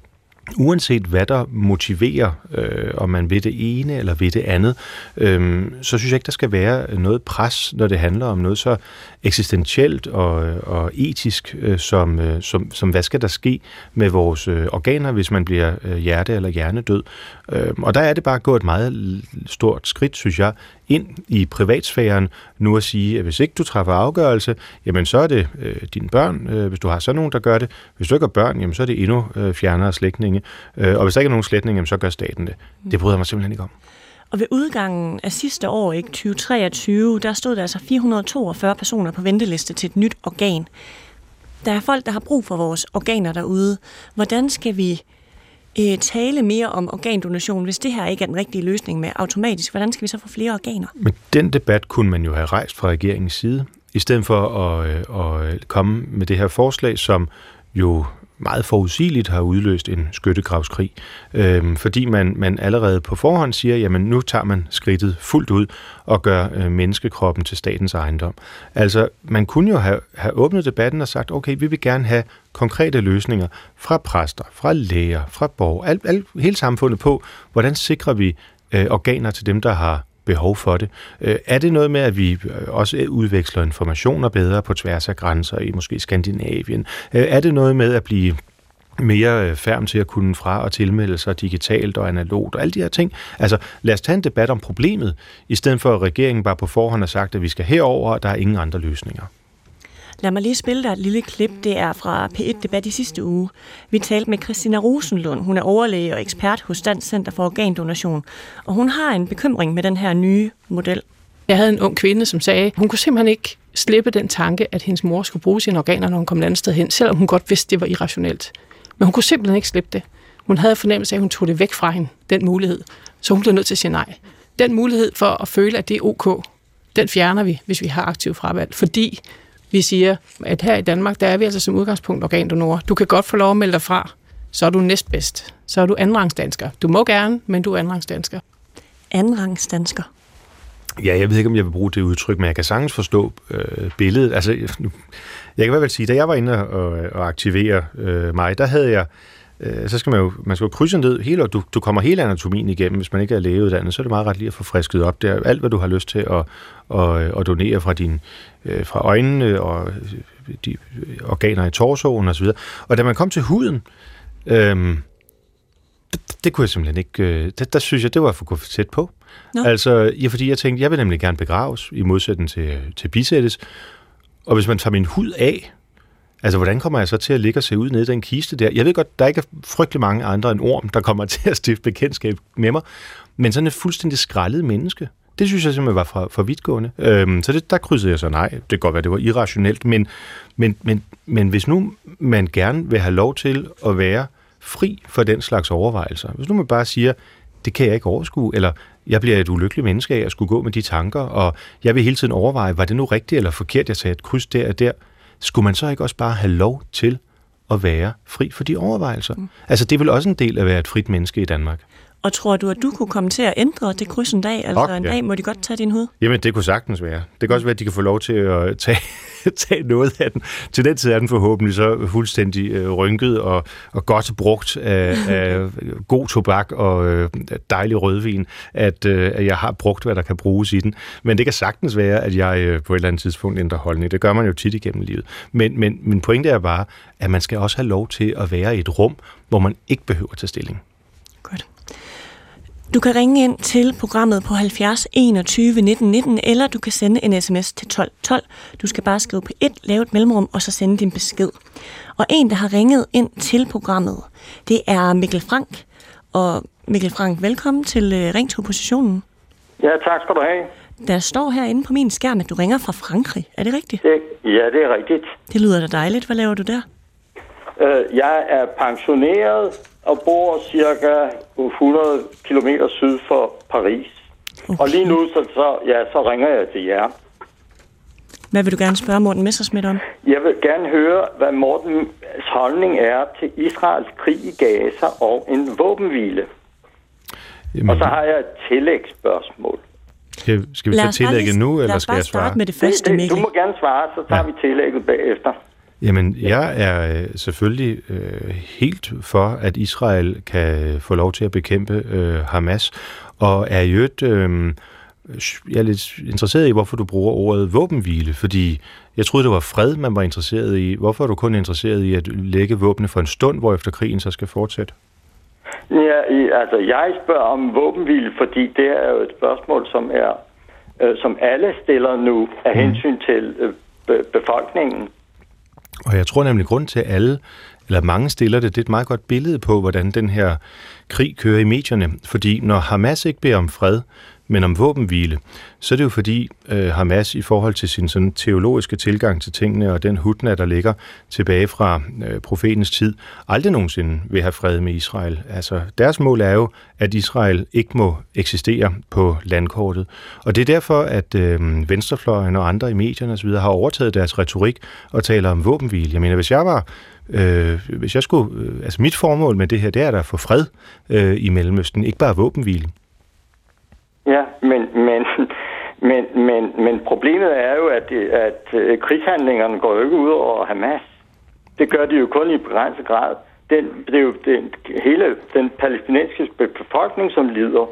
uanset hvad der motiverer, øh, om man vil det ene eller vil det andet, øh, så synes jeg ikke, der skal være noget pres, når det handler om noget så eksistentielt og, og etisk, øh, som, øh, som, som hvad skal der ske med vores øh, organer, hvis man bliver øh, hjerte- eller hjernedød. Øh, og der er det bare gået et meget stort skridt, synes jeg, ind i privatsfæren nu at sige, at hvis ikke du træffer afgørelse, jamen så er det øh, dine børn, øh, hvis du har sådan nogen, der gør det. Hvis du ikke har børn, jamen så er det endnu øh, fjernere slægtninge. Øh, og hvis der ikke er nogen slægtninge, jamen så gør staten det. Det bryder jeg mig simpelthen ikke om. Og ved udgangen af sidste år, ikke 2023, der stod der altså 442 personer på venteliste til et nyt organ. Der er folk, der har brug for vores organer derude. Hvordan skal vi øh, tale mere om organdonation, hvis det her ikke er den rigtige løsning med automatisk? Hvordan skal vi så få flere organer? Men den debat kunne man jo have rejst fra regeringens side, i stedet for at, øh, at komme med det her forslag, som jo meget forudsigeligt har udløst en skyttegravskrig, øh, fordi man, man allerede på forhånd siger, jamen nu tager man skridtet fuldt ud og gør øh, menneskekroppen til statens ejendom. Altså, man kunne jo have, have åbnet debatten og sagt, okay, vi vil gerne have konkrete løsninger fra præster, fra læger, fra borgere, alt, alt, hele samfundet på, hvordan sikrer vi øh, organer til dem, der har behov for det. Øh, er det noget med, at vi også udveksler informationer bedre på tværs af grænser i måske Skandinavien? Øh, er det noget med at blive mere øh, færm til at kunne fra- og tilmelde sig digitalt og analogt og alle de her ting. Altså, lad os tage en debat om problemet, i stedet for at regeringen bare på forhånd har sagt, at vi skal herover, og der er ingen andre løsninger. Lad mig lige spille dig et lille klip. Det er fra P1-debat i sidste uge. Vi talte med Christina Rosenlund. Hun er overlæge og ekspert hos Dansk Center for Organdonation. Og hun har en bekymring med den her nye model. Jeg havde en ung kvinde, som sagde, hun kunne simpelthen ikke slippe den tanke, at hendes mor skulle bruge sine organer, når hun kom et andet sted hen, selvom hun godt vidste, det var irrationelt. Men hun kunne simpelthen ikke slippe det. Hun havde fornemmelse af, at hun tog det væk fra hende, den mulighed. Så hun blev nødt til at sige nej. Den mulighed for at føle, at det er ok, den fjerner vi, hvis vi har aktiv fravalg. Fordi vi siger, at her i Danmark, der er vi altså som udgangspunkt organdonorer. Du kan godt få lov at melde dig fra, så er du næstbedst. Så er du andenrangsdansker. Du må gerne, men du er andenrangsdansker. Andenrangsdansker. Ja, jeg ved ikke, om jeg vil bruge det udtryk, men jeg kan sagtens forstå øh, billedet. Altså, jeg kan i hvert fald sige, da jeg var inde og, og aktivere øh, mig, der havde jeg øh, så skal man jo man skal jo krydse ned hele, og du, du kommer hele anatomien igennem, hvis man ikke er lægeuddannet, så er det meget ret lige at få frisket op der. Alt, hvad du har lyst til at, at, at donere fra, din, øh, fra øjnene og de organer i torsoen osv. Og da man kom til huden, øh, det, det kunne jeg simpelthen ikke... Øh, der, der synes jeg, det var for tæt på. Nå. Altså, ja, fordi jeg tænkte, jeg vil nemlig gerne begraves, i modsætning til, til bisættes. Og hvis man tager min hud af, altså hvordan kommer jeg så til at ligge og se ud nede i den kiste der? Jeg ved godt, der ikke er frygtelig mange andre end orm, der kommer til at stifte bekendtskab med mig, men sådan et fuldstændig skrællet menneske, det synes jeg simpelthen var for, for vidtgående. Øhm, så det, der krydsede jeg så nej. Det kan godt være, det var irrationelt, men, men, men, men hvis nu man gerne vil have lov til at være fri for den slags overvejelser, hvis nu man bare siger, det kan jeg ikke overskue, eller jeg bliver et ulykkeligt menneske af at skulle gå med de tanker, og jeg vil hele tiden overveje, var det nu rigtigt eller forkert, jeg sagde et kryds der og der. Skulle man så ikke også bare have lov til at være fri for de overvejelser? Mm. Altså, det er vel også en del af at være et frit menneske i Danmark. Og tror du, at du kunne komme til at ændre det kryds en dag? Altså okay, en dag må de godt tage din hud? Jamen, det kunne sagtens være. Det kan også være, at de kan få lov til at tage, tage noget af den. Til den tid er den forhåbentlig så fuldstændig øh, rynket og, og godt brugt af, af god tobak og øh, dejlig rødvin, at, øh, at jeg har brugt, hvad der kan bruges i den. Men det kan sagtens være, at jeg øh, på et eller andet tidspunkt ændrer holdning. Det gør man jo tit igennem livet. Men, men min pointe er bare, at man skal også have lov til at være i et rum, hvor man ikke behøver at tage stilling. Godt. Du kan ringe ind til programmet på 70 21 19 19, eller du kan sende en sms til 12 12. Du skal bare skrive på et, lave et mellemrum, og så sende din besked. Og en, der har ringet ind til programmet, det er Mikkel Frank. Og Mikkel Frank, velkommen til uh, Ring til Oppositionen. Ja, tak skal du have. Der står herinde på min skærm, at du ringer fra Frankrig. Er det rigtigt? Det, ja, det er rigtigt. Det lyder da dejligt. Hvad laver du der? Uh, jeg er pensioneret og bor cirka 100 km syd for Paris. Okay. Og lige nu, så, så, ja, så ringer jeg til jer. Hvad vil du gerne spørge Morten Messersmith om? Jeg vil gerne høre, hvad Mortens holdning er til Israels krig i Gaza og en våbenhvile. Jamen. Og så har jeg et tillægsspørgsmål. Skal, skal vi tage tillægget nu, eller skal jeg svare? Lad os bare starte med det første, det, Du må gerne svare, så tager ja. vi tillægget bagefter. Jamen, jeg er øh, selvfølgelig øh, helt for, at Israel kan få lov til at bekæmpe øh, Hamas, og er jo et... Øh, jeg er lidt interesseret i, hvorfor du bruger ordet våbenhvile, fordi jeg troede, det var fred, man var interesseret i. Hvorfor er du kun interesseret i at lægge våbne for en stund, hvor efter krigen så skal fortsætte? Ja, altså jeg spørger om våbenhvile, fordi det er jo et spørgsmål, som er øh, som alle stiller nu af mm. hensyn til øh, befolkningen. Og jeg tror nemlig, grund til alle, eller mange stiller det, det er et meget godt billede på, hvordan den her krig kører i medierne. Fordi når Hamas ikke beder om fred, men om våbenhvile, så er det jo fordi øh, Hamas i forhold til sin sådan teologiske tilgang til tingene og den hudna, der ligger tilbage fra øh, profetens tid, aldrig nogensinde vil have fred med Israel. Altså deres mål er jo, at Israel ikke må eksistere på landkortet. Og det er derfor, at øh, venstrefløjen og andre i medierne osv. har overtaget deres retorik og taler om våbenhvile. Jeg mener, hvis jeg var Øh, hvis jeg skulle, øh, altså mit formål med det her, det er at få fred øh, i Mellemøsten, ikke bare våbenhvile. Ja, men, men, men, men, men problemet er jo, at, at øh, krigshandlingerne går jo ikke ud over Hamas. Det gør de jo kun i begrænset grad. Den, det er jo den, hele den palæstinensiske befolkning, som lider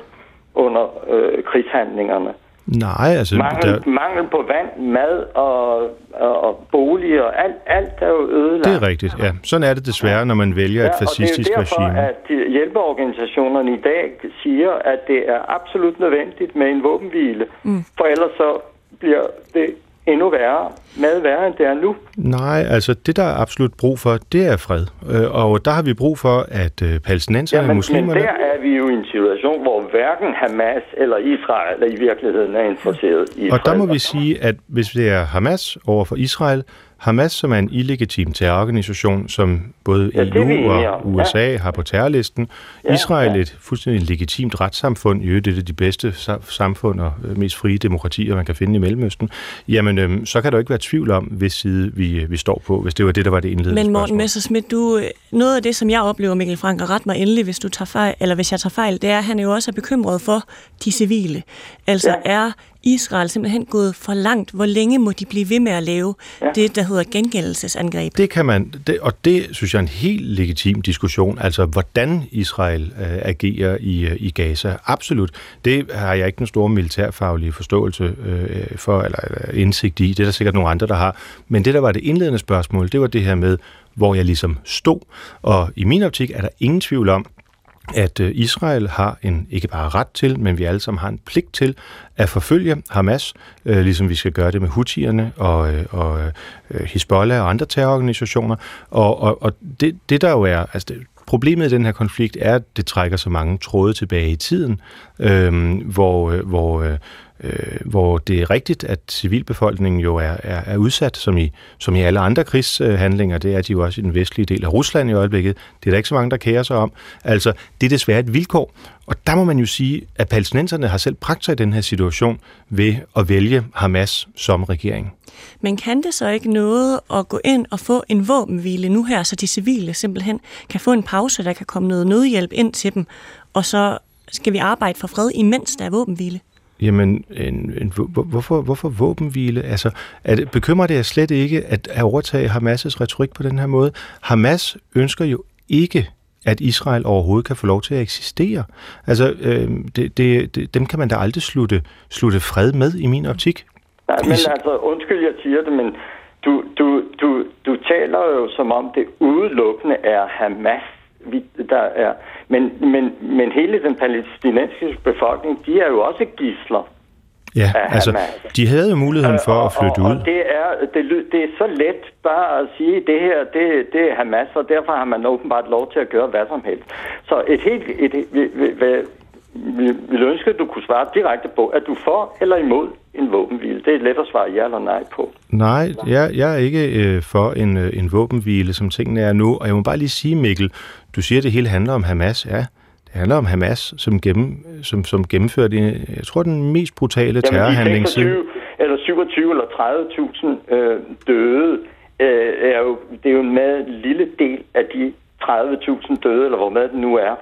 under øh, krigshandlingerne. Nej, altså... Mangel, der... mangel på vand, mad og, og, og bolig og alt, alt er jo ødelagt. Det er rigtigt, ja. Sådan er det desværre, når man vælger ja, et fascistisk regime. og det er derfor, regime. at hjælpeorganisationerne i dag siger, at det er absolut nødvendigt med en våbenhvile. Mm. For ellers så bliver det endnu værre, meget værre end det er nu. Nej, altså det, der er absolut brug for, det er fred. Øh, og der har vi brug for, at øh, palæstinenserne ja, men, muslimerne... men der er vi jo i en situation, hvor hverken Hamas eller Israel i virkeligheden er interesseret i Og der må vi sige, at hvis det er Hamas over for Israel, Hamas, som er en illegitim terrororganisation, som både ja, EU og USA ja. har på terrorlisten. Ja, Israel ja. et fuldstændig legitimt retssamfund, i det er de bedste samfund og øh, mest frie demokratier, man kan finde i Mellemøsten. Jamen, øhm, så kan der jo ikke være tvivl om, hvis side vi, øh, vi står på, hvis det var det, der var det indledende Men Morten Messersmith, du, øh, noget af det, som jeg oplever, Mikkel Frank, og ret mig endelig, hvis, du tager fejl, eller hvis jeg tager fejl, det er, at han jo også er bekymret for de civile. Altså ja. er Israel simpelthen gået for langt? Hvor længe må de blive ved med at lave ja. det, der hedder gengældelsesangreb? Det kan man, det, og det synes jeg er en helt legitim diskussion, altså hvordan Israel øh, agerer i, øh, i Gaza. Absolut. Det har jeg ikke den store militærfaglige forståelse øh, for, eller, eller indsigt i. Det er der sikkert nogle andre, der har. Men det, der var det indledende spørgsmål, det var det her med, hvor jeg ligesom stod. Og i min optik er der ingen tvivl om, at øh, Israel har en ikke bare ret til, men vi alle sammen har en pligt til at forfølge Hamas, øh, ligesom vi skal gøre det med Houthierne og, øh, og øh, Hezbollah og andre terrororganisationer. Og, og, og det, det der jo er, altså det, problemet i den her konflikt er, at det trækker så mange tråde tilbage i tiden, øh, hvor, øh, hvor øh, øh, hvor det er rigtigt, at civilbefolkningen jo er, er, er udsat, som i, som i alle andre krigshandlinger. Det er de jo også i den vestlige del af Rusland i øjeblikket. Det er der ikke så mange, der kærer sig om. Altså, det er desværre et vilkår. Og der må man jo sige, at palæstinenserne har selv bragt sig i den her situation ved at vælge Hamas som regering. Men kan det så ikke noget at gå ind og få en våbenhvile nu her, så de civile simpelthen kan få en pause, der kan komme noget nødhjælp ind til dem, og så skal vi arbejde for fred, imens der er våbenhvile? Jamen, en, en, hvorfor, hvorfor våbenhvile? Altså, er det, bekymrer det jer slet ikke at, at overtage Hamas' retorik på den her måde? Hamas ønsker jo ikke at Israel overhovedet kan få lov til at eksistere. Altså, øh, det, det, det, dem kan man da aldrig slutte, slutte fred med i min optik. Nej, men altså, undskyld, jeg siger det, men du, du, du, du taler jo som om det udelukkende er Hamas, der er men, men, men hele den palæstinensiske befolkning, de er jo også gisler. Ja, altså, de havde jo muligheden for at flytte og, ud. Og det er, det, det er så let bare at sige, at det her, det, det er Hamas, og derfor har man åbenbart lov til at gøre hvad som helst. Så et helt, et, et, et, vi vil ønske, at du kunne svare direkte på, at du for eller imod en våbenhvile. Det er let at svare ja eller nej på. Nej, jeg, jeg er ikke øh, for en, øh, en våbenhvile, som tingene er nu. Og jeg må bare lige sige, Mikkel, du siger, at det hele handler om Hamas. Ja, det handler om Hamas, som, gennem, som, som gennemførte, jeg tror, den mest brutale terrorhandling siden. eller 27 eller 30.000 øh, døde, øh, er jo, det er jo en meget lille del af de 30.000 døde, eller hvor meget det nu er,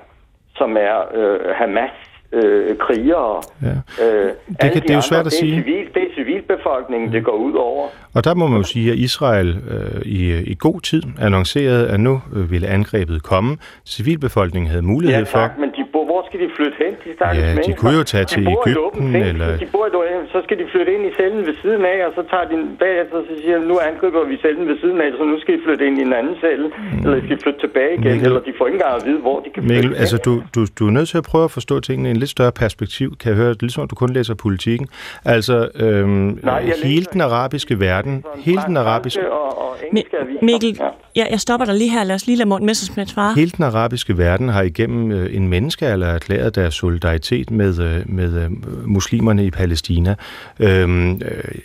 som er øh, Hamas øh, krigere. Ja. Øh, det, kan, det er jo svært at sige. Civil, det er civilbefolkningen, ja. det går ud over. Og der må man jo sige, at Israel øh, i, i god tid annoncerede, at nu øh, ville angrebet komme. Civilbefolkningen havde mulighed ja, tak, for... men de skal de flytte hen? De ja, de mennesker? kunne jo tage de til Ægypten, eller... De bor i så skal de flytte ind i cellen ved siden af, og så tager de bagefter, så siger de, nu angriber vi cellen ved siden af, så nu skal de flytte ind i en anden celle, mm. eller de skal flytte tilbage igen, Mikkel, eller de får ikke engang at vide, hvor de kan flytte Mikkel, altså du, du, du er nødt til at prøve at forstå tingene i en lidt større perspektiv, kan jeg høre, det ligesom, at du kun læser politikken. Altså, øhm, Nej, hele den arabiske verden, hele den arabiske... Og, og Mikkel, ja, jeg stopper dig lige her. Lad os lige lade Morten Messersmith svare. Hele den arabiske verden har igennem øh, en menneskealder erklæret deres solidaritet med, øh, med øh, muslimerne i Palæstina. Øhm, øh,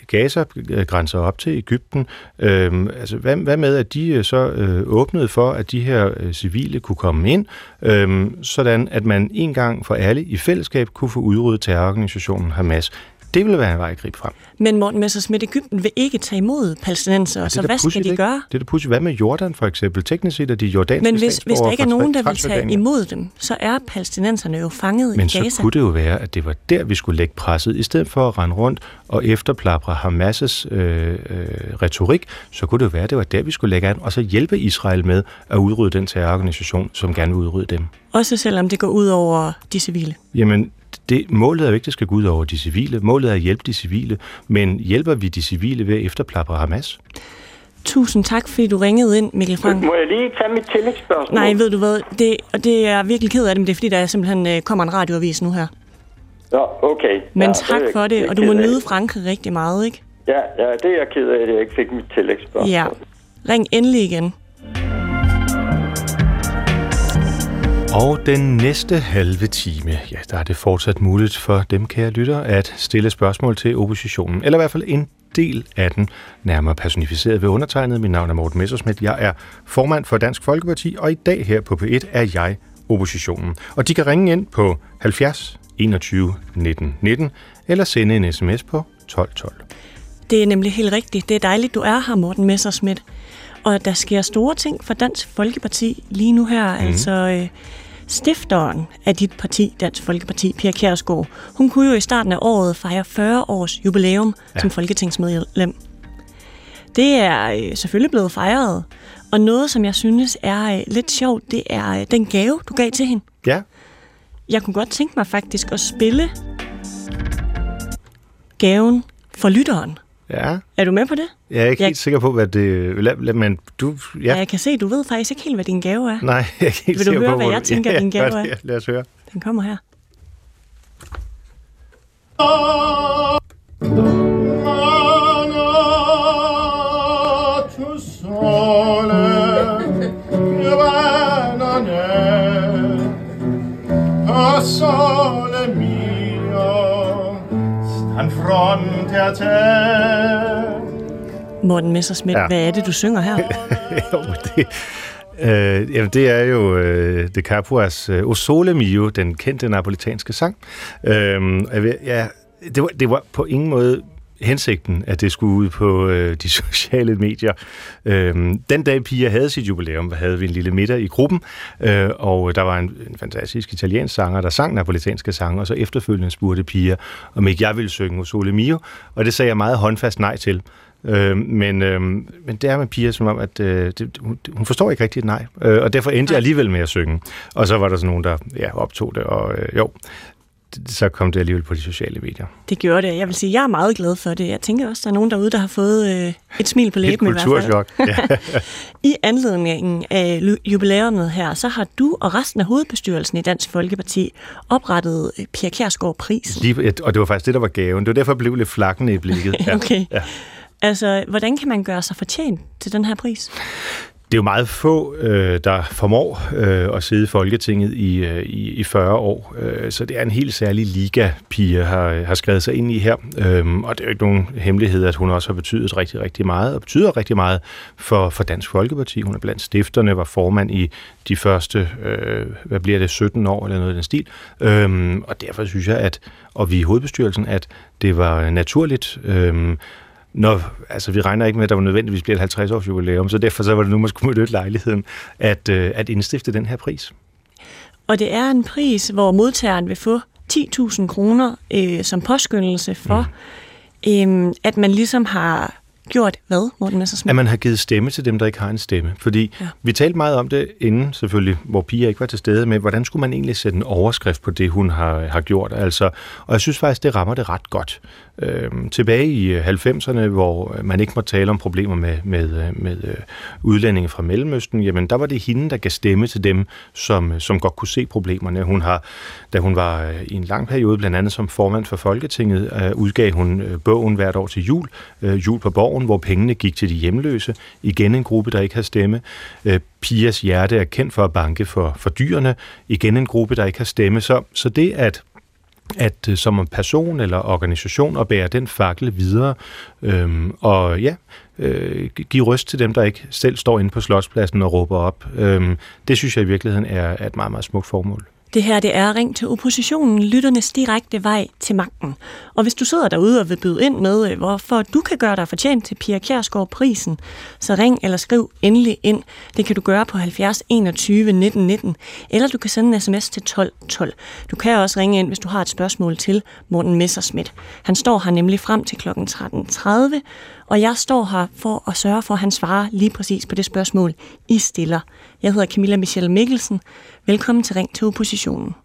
Gaza grænser op til Ægypten. Øhm, altså, hvad, hvad med, at de så øh, åbnede for, at de her øh, civile kunne komme ind, øhm, sådan at man en gang for alle i fællesskab kunne få udryddet terrororganisationen Hamas. Det ville være en vej at gribe frem. Men Morten Messersmith, Ægypten vil ikke tage imod palæstinenser, ja, så hvad skal de gøre? Det er da pudsigt. Hvad med Jordan for eksempel? Teknisk set er de jordanske Men hvis, hvis der ikke er nogen, der vil tage imod dem, så er palæstinenserne jo fanget Men i Gaza. Men så kunne det jo være, at det var der, vi skulle lægge presset. I stedet for at rende rundt og efterplapre Hamas' øh, øh, retorik, så kunne det jo være, at det var der, vi skulle lægge an, og så hjælpe Israel med at udrydde den terrororganisation, som gerne vil udrydde dem. Også selvom det går ud over de civile? Jamen, det, målet er jo ikke, at det skal gå ud over de civile. Målet er at hjælpe de civile. Men hjælper vi de civile ved at efterplapre Hamas? Tusind tak, fordi du ringede ind, Mikkel Frank. Må jeg lige tage mit tillægsspørgsmål? Nej, ved du hvad, det, og det er virkelig ked af det, men det er fordi, der simpelthen øh, kommer en radioavis nu her. Ja, okay. Men ja, tak det er for det, jeg og du må nyde Frankrig rigtig meget, ikke? Ja, ja, det er jeg ked af, at jeg ikke fik mit tillægsspørgsmål. Ja. Ring endelig igen. Og den næste halve time, ja, der er det fortsat muligt for dem, kære lytter, at stille spørgsmål til oppositionen. Eller i hvert fald en del af den, nærmere personificeret ved undertegnet. Mit navn er Morten Messersmith. Jeg er formand for Dansk Folkeparti, og i dag her på P1 er jeg oppositionen. Og de kan ringe ind på 70 21 19 19, eller sende en sms på 12 12. Det er nemlig helt rigtigt. Det er dejligt, du er her, Morten Messersmith. Og der sker store ting for Dansk Folkeparti lige nu her. Mm. Altså, øh, stifteren af dit parti, Dansk Folkeparti, Pia Kjærsgaard, hun kunne jo i starten af året fejre 40 års jubilæum ja. Som folketingsmedlem. Det er øh, selvfølgelig blevet fejret. Og noget, som jeg synes er øh, lidt sjovt, det er øh, den gave, du gav til hende. Ja, Jeg kunne godt tænke mig faktisk at spille gaven for lytteren. Ja. Er du med på det? Jeg er ikke Jeg- helt sikker på, hvad det... Lad, lad, men du... Ja. Ja. Jeg kan se, du ved faktisk ikke helt, hvad din gave er. Nej, jeg er ikke helt Vil du sikker høre, på, hvad jeg du- tænker, ja, din gave er? Lad os høre. Den kommer her. sole a te Morten Messersmith, ja. Hvad er det, du synger her? jo, det, øh, jamen, det er jo øh, De Capuas øh, O Sole Mio, den kendte napolitanske sang. Øh, jeg ja, det, var, det var på ingen måde hensigten, at det skulle ud på øh, de sociale medier. Øh, den dag Pia havde sit jubilæum, havde vi en lille middag i gruppen, øh, og der var en, en fantastisk italiensk sanger, der sang napolitanske sange, og så efterfølgende spurgte Pia, om ikke jeg ville synge Sole Mio, og det sagde jeg meget håndfast nej til. Øh, men, øh, men det er med Pia som om, at øh, det, hun, hun forstår ikke rigtigt nej, øh, og derfor endte jeg alligevel med at synge. Og så var der sådan nogen, der ja, optog det, og øh, jo, så kom det alligevel på de sociale medier. Det gjorde det. Jeg vil sige, jeg er meget glad for det. Jeg tænker også, der er nogen derude, der har fået øh, et smil på læben i hvert fald. Ja. I anledningen af jubilæumet her, så har du og resten af hovedbestyrelsen i Dansk Folkeparti oprettet øh, Pia Kjærsgaard Prisen. Lige, og det var faktisk det, der var gaven. Det var derfor, jeg blev lidt flakkende i blikket. Ja. Okay. Ja. Altså, hvordan kan man gøre sig fortjent til den her pris? Det er jo meget få, øh, der formår øh, at sidde i Folketinget i, øh, i, i 40 år, øh, så det er en helt særlig liga, Pia har, har skrevet sig ind i her. Øhm, og det er jo ikke nogen hemmelighed, at hun også har betydet rigtig, rigtig meget, og betyder rigtig meget for, for Dansk Folkeparti. Hun er blandt stifterne, var formand i de første, øh, hvad bliver det, 17 år eller noget i den stil. Øhm, og derfor synes jeg, at, og vi i hovedbestyrelsen, at det var naturligt, øhm, Nå, altså vi regner ikke med, at der var nødvendigvis bliver et 50 års jubilæum, så derfor så var det nu, man skulle benytte lejligheden, at, øh, at indstifte den her pris. Og det er en pris, hvor modtageren vil få 10.000 kroner øh, som påskyndelse for, mm. øh, at man ligesom har gjort hvad, Morten Messersmith? At man har givet stemme til dem, der ikke har en stemme. Fordi Ja. vi talte meget om det inden, selvfølgelig, hvor Pia ikke var til stede, med hvordan skulle man egentlig sætte en overskrift på det, hun har, har gjort. Altså, og jeg synes faktisk, det rammer det ret godt. Øhm, tilbage i øh, 90'erne, hvor øh, man ikke må tale om problemer med, med, øh, med udlændinge fra Mellemøsten, jamen der var det hende, der gav stemme til dem, som, som godt kunne se problemerne. Hun har, da hun var i en lang periode, blandt andet som formand for Folketinget, øh, udgav hun bogen hvert år til jul, øh, Jul på Borgen, hvor pengene gik til de hjemløse. Igen en gruppe, der ikke har stemme. Øh, Pias hjerte er kendt for at banke for, for dyrene. Igen en gruppe, der ikke har stemme. Så, så det at at øh, som en person eller organisation at bære den fakkel videre, øhm, og ja, øh, give røst til dem, der ikke selv står inde på slotspladsen og råber op. Øhm, det synes jeg i virkeligheden er, er et meget, meget smukt formål. Det her det er Ring til oppositionen, lytternes direkte vej til magten. Og hvis du sidder derude og vil byde ind med, øh, hvorfor du kan gøre dig fortjent til Pia Kjærsgaard prisen, så ring eller skriv endelig ind. Det kan du gøre på 70 21 19 19, eller du kan sende en sms til 12 12. Du kan også ringe ind, hvis du har et spørgsmål til Morten Messerschmidt. Han står her nemlig frem til kl. 13.30, og jeg står her for at sørge for, at han svarer lige præcis på det spørgsmål, I stiller. Jeg hedder Camilla Michelle Mikkelsen. Velkommen til Ring til Oppositionen.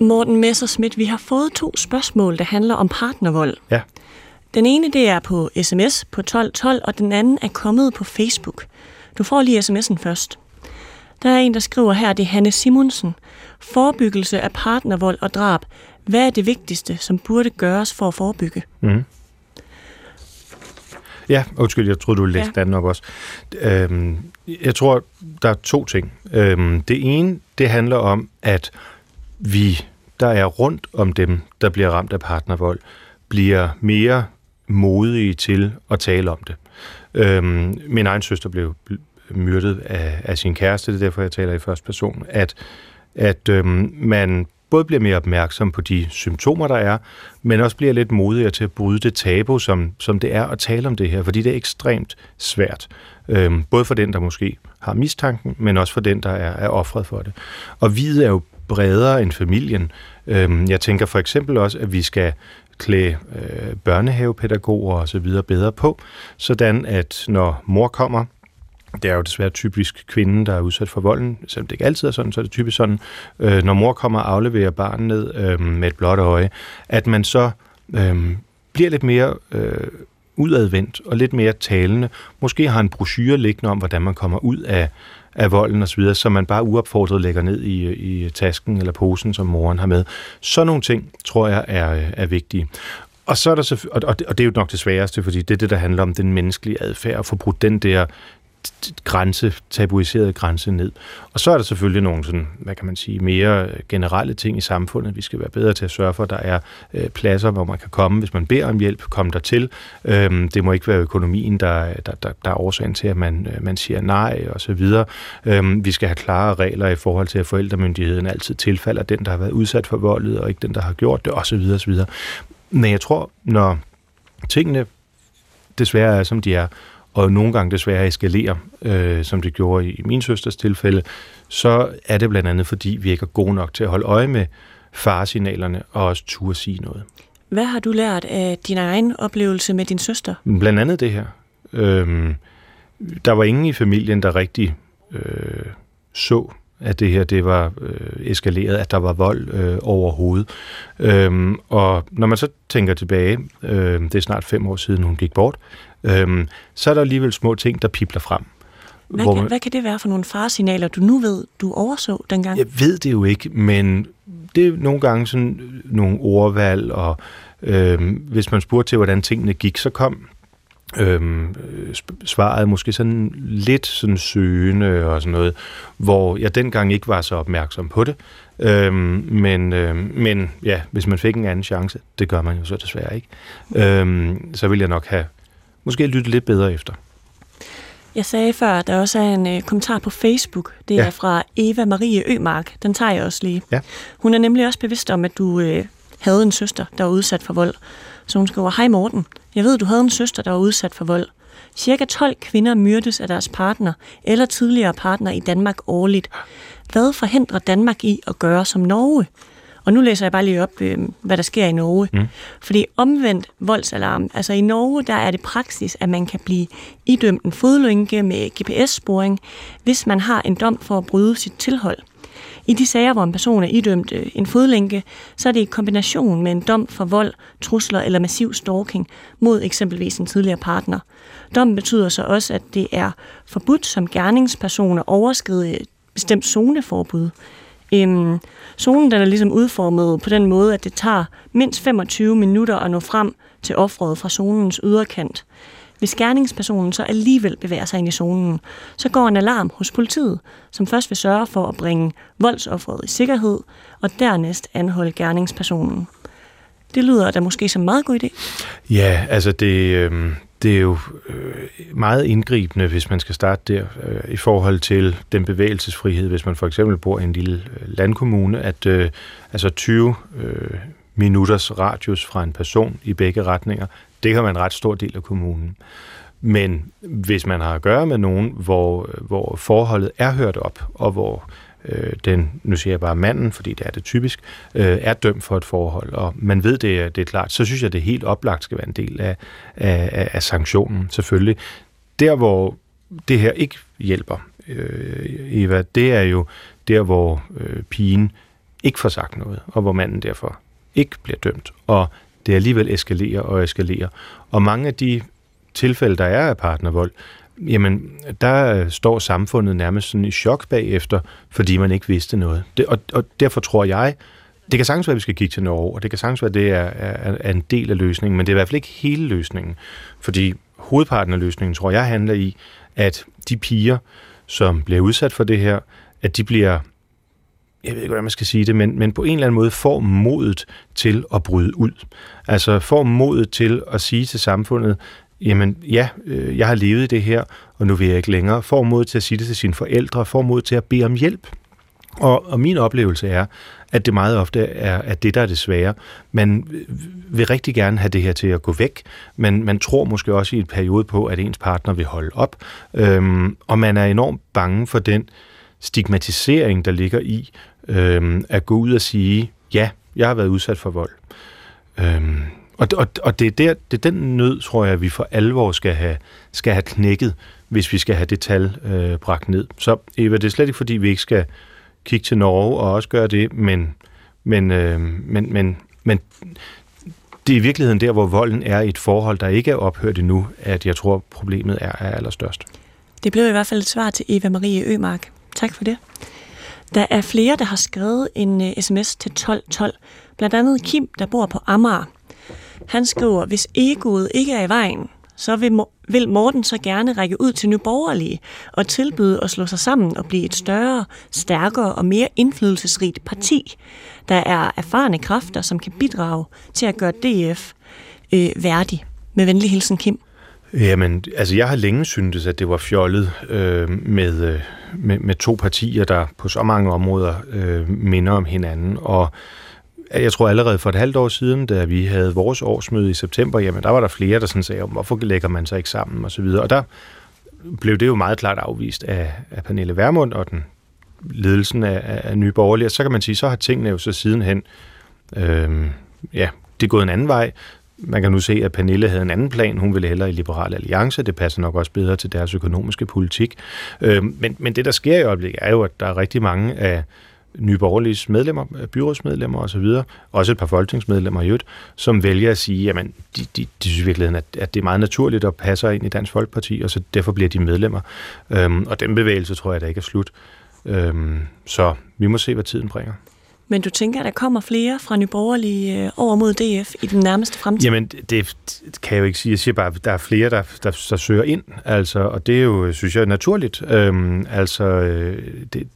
Morten Messersmith, vi har fået to spørgsmål, der handler om partnervold. Ja. Den ene, det er på sms på 1212, og den anden er kommet på Facebook. Du får lige sms'en først. Der er en, der skriver her, det er Hanne Simonsen. Forebyggelse af partnervold og drab. Hvad er det vigtigste, som burde gøres for at forebygge? Mm. Ja, undskyld, jeg troede, du læste ja. den nok også. Øhm, jeg tror, der er to ting. Øhm, det ene, det handler om, at vi, der er rundt om dem, der bliver ramt af partnervold, bliver mere modige til at tale om det. Øhm, min egen søster blev myrdet af, af sin kæreste, det er derfor, jeg taler i første person, at, at øhm, man både bliver mere opmærksom på de symptomer, der er, men også bliver lidt modigere til at bryde det tabu, som, som det er at tale om det her, fordi det er ekstremt svært. Øhm, både for den, der måske har mistanken, men også for den, der er, er offret for det. Og vi er jo bredere end familien. Øhm, jeg tænker for eksempel også, at vi skal klæde øh, børnehavepædagoger og så videre bedre på, sådan at når mor kommer, det er jo desværre typisk kvinden, der er udsat for volden, selvom det ikke altid er sådan, så er det typisk sådan, øh, når mor kommer og afleverer barnet ned øh, med et blåt øje, at man så øh, bliver lidt mere øh, udadvendt og lidt mere talende. Måske har en brochure liggende om, hvordan man kommer ud af, af volden osv., så man bare uopfordret lægger ned i, i tasken eller posen, som moren har med. Så nogle ting, tror jeg, er, øh, er vigtige. Og så er der så, og det, og det er jo nok det sværeste, fordi det er det, der handler om den menneskelige adfærd, at få brudt den der grænse, tabuiseret grænse ned. Og så er der selvfølgelig nogle sådan, hvad kan man sige, mere generelle ting i samfundet. Vi skal være bedre til at sørge for, at der er øh, pladser, hvor man kan komme, hvis man beder om hjælp, komme der til. Øhm, det må ikke være økonomien, der, der, der, der er årsagen til, at man, øh, man siger nej og så videre. Øhm, vi skal have klare regler i forhold til, at forældremyndigheden altid tilfalder den, der har været udsat for voldet, og ikke den, der har gjort det, osv. osv. Men jeg tror, når tingene desværre er, som de er, og nogle gange desværre eskalerer, øh, som det gjorde i min søsters tilfælde, så er det blandt andet, fordi vi ikke er gode nok til at holde øje med faresignalerne og også turde sige noget. Hvad har du lært af din egen oplevelse med din søster? Blandt andet det her. Øhm, der var ingen i familien, der rigtig øh, så, at det her det var øh, eskaleret, at der var vold øh, overhovedet. Øhm, og når man så tænker tilbage, øh, det er snart fem år siden, hun gik bort, øhm, så er der alligevel små ting, der pipler frem. Hvad, kan, man, hvad kan det være for nogle faresignaler, du nu ved, du overså dengang? Jeg ved det jo ikke, men det er nogle gange sådan nogle ordvalg, og øhm, hvis man spurgte til, hvordan tingene gik, så kom øhm, svaret måske sådan lidt sådan søgende og sådan noget, hvor jeg dengang ikke var så opmærksom på det. Øhm, men, øhm, men ja, hvis man fik en anden chance, det gør man jo så desværre ikke, øhm, så vil jeg nok have måske lytte lidt bedre efter. Jeg sagde før, at der også er en øh, kommentar på Facebook. Det ja. er fra Eva Marie Ømark. Den tager jeg også lige. Ja. Hun er nemlig også bevidst om, at du øh, havde en søster, der var udsat for vold. Så hun skriver, Hej Morten, jeg ved, du havde en søster, der var udsat for vold. Cirka 12 kvinder myrdes af deres partner eller tidligere partner i Danmark årligt. Hvad forhindrer Danmark i at gøre som Norge? Og nu læser jeg bare lige op, øh, hvad der sker i Norge. Mm. Fordi omvendt voldsalarm, altså i Norge, der er det praksis, at man kan blive idømt en fodlænke med GPS-sporing, hvis man har en dom for at bryde sit tilhold. I de sager, hvor en person er idømt øh, en fodlænke, så er det i kombination med en dom for vold, trusler eller massiv stalking mod eksempelvis en tidligere partner. Dommen betyder så også, at det er forbudt som gerningsperson at overskride et bestemt zoneforbud. Øhm, zonen den er ligesom udformet på den måde, at det tager mindst 25 minutter at nå frem til offret fra zonens yderkant. Hvis gerningspersonen så alligevel bevæger sig ind i zonen, så går en alarm hos politiet, som først vil sørge for at bringe voldsofferet i sikkerhed, og dernæst anholde gerningspersonen. Det lyder da måske som en meget god idé. Ja, altså det, øh, det er jo øh, meget indgribende, hvis man skal starte der, øh, i forhold til den bevægelsesfrihed, hvis man for eksempel bor i en lille øh, landkommune, at øh, altså 20 øh, minutters radius fra en person i begge retninger, det kan være en ret stor del af kommunen. Men hvis man har at gøre med nogen, hvor, øh, hvor forholdet er hørt op, og hvor øh, den, nu siger jeg bare manden, fordi det er det typisk, øh, er dømt for et forhold, og man ved, det det er klart, så synes jeg, det helt oplagt skal være en del af, af, af sanktionen, selvfølgelig. Der, hvor det her ikke hjælper, øh, Eva, det er jo der, hvor øh, pigen ikke får sagt noget, og hvor manden derfor ikke bliver dømt, og det alligevel eskalerer og eskalerer. Og mange af de tilfælde, der er af partnervold, jamen, der står samfundet nærmest sådan i chok bagefter, fordi man ikke vidste noget. Det, og, og derfor tror jeg, det kan sagtens være, at vi skal kigge til Norge, og det kan sagtens være, at det er, er, er en del af løsningen, men det er i hvert fald ikke hele løsningen. Fordi hovedparten af løsningen, tror jeg, handler i, at de piger, som bliver udsat for det her, at de bliver jeg ved ikke, hvordan man skal sige det, men, men på en eller anden måde får modet til at bryde ud. Altså får modet til at sige til samfundet, jamen ja, øh, jeg har levet i det her, og nu vil jeg ikke længere. Får mod til at sige det til sine forældre, får mod til at bede om hjælp. Og, og min oplevelse er, at det meget ofte er at det, der er det svære. Man vil rigtig gerne have det her til at gå væk, men man tror måske også i et periode på, at ens partner vil holde op. Øhm, og man er enormt bange for den stigmatisering, der ligger i øhm, at gå ud og sige, ja, jeg har været udsat for vold. Øhm, og, og, og det, er der, det er den nød, tror jeg, vi for alvor skal have, skal have knækket, hvis vi skal have det tal øh, bragt ned. Så Eva, det er slet ikke, fordi vi ikke skal kigge til Norge og også gøre det, men, men, øh, men, men, men det er i virkeligheden der, hvor volden er i et forhold, der ikke er ophørt endnu, at jeg tror, problemet er, er allerstørst. Det blev i hvert fald et svar til Eva Marie Ømark. Tak for det. Der er flere, der har skrevet en uh, sms til 1212. Blandt andet Kim, der bor på Amager. Han skriver, hvis egoet ikke er i vejen, så vil, vil Morten så gerne række ud til nyborgerlige og tilbyde at slå sig sammen og blive et større, stærkere og mere indflydelsesrigt parti. Der er erfarne kræfter, som kan bidrage til at gøre DF øh, værdig. Med venlig hilsen, Kim. Jamen, altså jeg har længe syntes, at det var fjollet øh, med, øh, med, med to partier, der på så mange områder øh, minder om hinanden. Og jeg tror allerede for et halvt år siden, da vi havde vores årsmøde i september, jamen der var der flere, der sådan sagde, hvorfor lægger man sig ikke sammen og så videre. Og der blev det jo meget klart afvist af, af Pernille Vermund og den ledelsen af, af Nye Borgerlige. Og så kan man sige, så har tingene jo så sidenhen, øh, ja, det er gået en anden vej. Man kan nu se, at Pernille havde en anden plan. Hun ville hellere i Liberal Alliance. Det passer nok også bedre til deres økonomiske politik. Øh, men, men det, der sker i øjeblikket, er jo, at der er rigtig mange af Nye Borgerliges medlemmer, byrådsmedlemmer osv., også et par folketingsmedlemmer i øvrigt, som vælger at sige, jamen, de, de, de synes i virkeligheden, at, at det er meget naturligt at passe ind i Dansk Folkeparti, og så derfor bliver de medlemmer. Øhm, og den bevægelse tror jeg, der ikke er slut. Øhm, så vi må se, hvad tiden bringer. Men du tænker, at der kommer flere fra Nyborgerlige øh, over mod DF i den nærmeste fremtid? Jamen, det kan jeg jo ikke sige. Jeg siger bare, at der er flere, der, der, der søger ind, altså, og det er jo, synes jeg, naturligt. Øhm, altså, øh, det,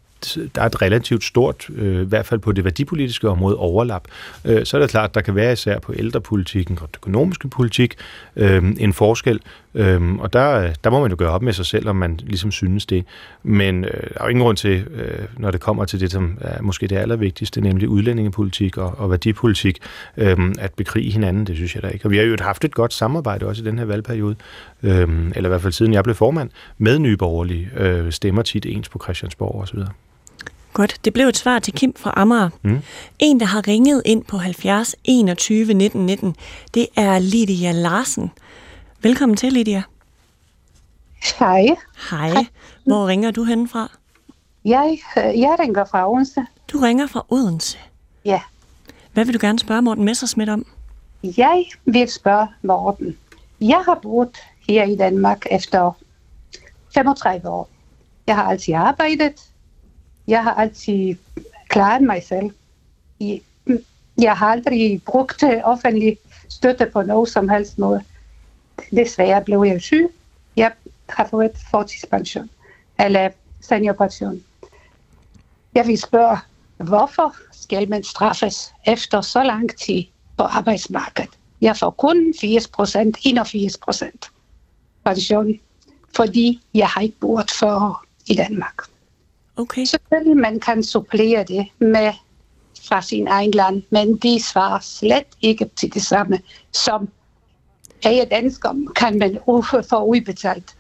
der er et relativt stort, øh, i hvert fald på det værdipolitiske område, overlap. Øh, så er det klart, at der kan være især på ældrepolitikken og den økonomiske politik øh, en forskel, øh, og der, der må man jo gøre op med sig selv, om man ligesom synes det. Men øh, der er jo ingen grund til, øh, når det kommer til det, som er måske det allervigtigste, nemlig udlændingepolitik og, og værdipolitik, øh, at bekrige hinanden, det synes jeg da ikke. Og vi har jo haft et godt samarbejde også i den her valgperiode, øh, eller i hvert fald siden jeg blev formand, med nye borgerlige øh, stemmer tit ens på Christiansborg osv. Godt. Det blev et svar til Kim fra Amager. Mm. En, der har ringet ind på 70 21 19 19, det er Lydia Larsen. Velkommen til, Lydia. Hej. Hej. Hvor ringer du hen fra? Jeg, jeg ringer fra Odense. Du ringer fra Odense? Ja. Hvad vil du gerne spørge Morten Messersmith om? Jeg vil spørge Morten. Jeg har boet her i Danmark efter 35 år. Jeg har altid arbejdet, jeg har altid klaret mig selv. Jeg har aldrig brugt offentlig støtte på noget som helst måde. Desværre blev jeg syg. Jeg har fået fortidspension, eller seniorpension. Jeg vil spørge, hvorfor skal man straffes efter så lang tid på arbejdsmarkedet? Jeg får kun 80 procent, 81 procent pension, fordi jeg har ikke boet før i Danmark. Okay. Selvfølgelig man kan supplere det med fra sin egen land, men de svarer slet ikke til det samme, som er dansker kan man få udbetalt.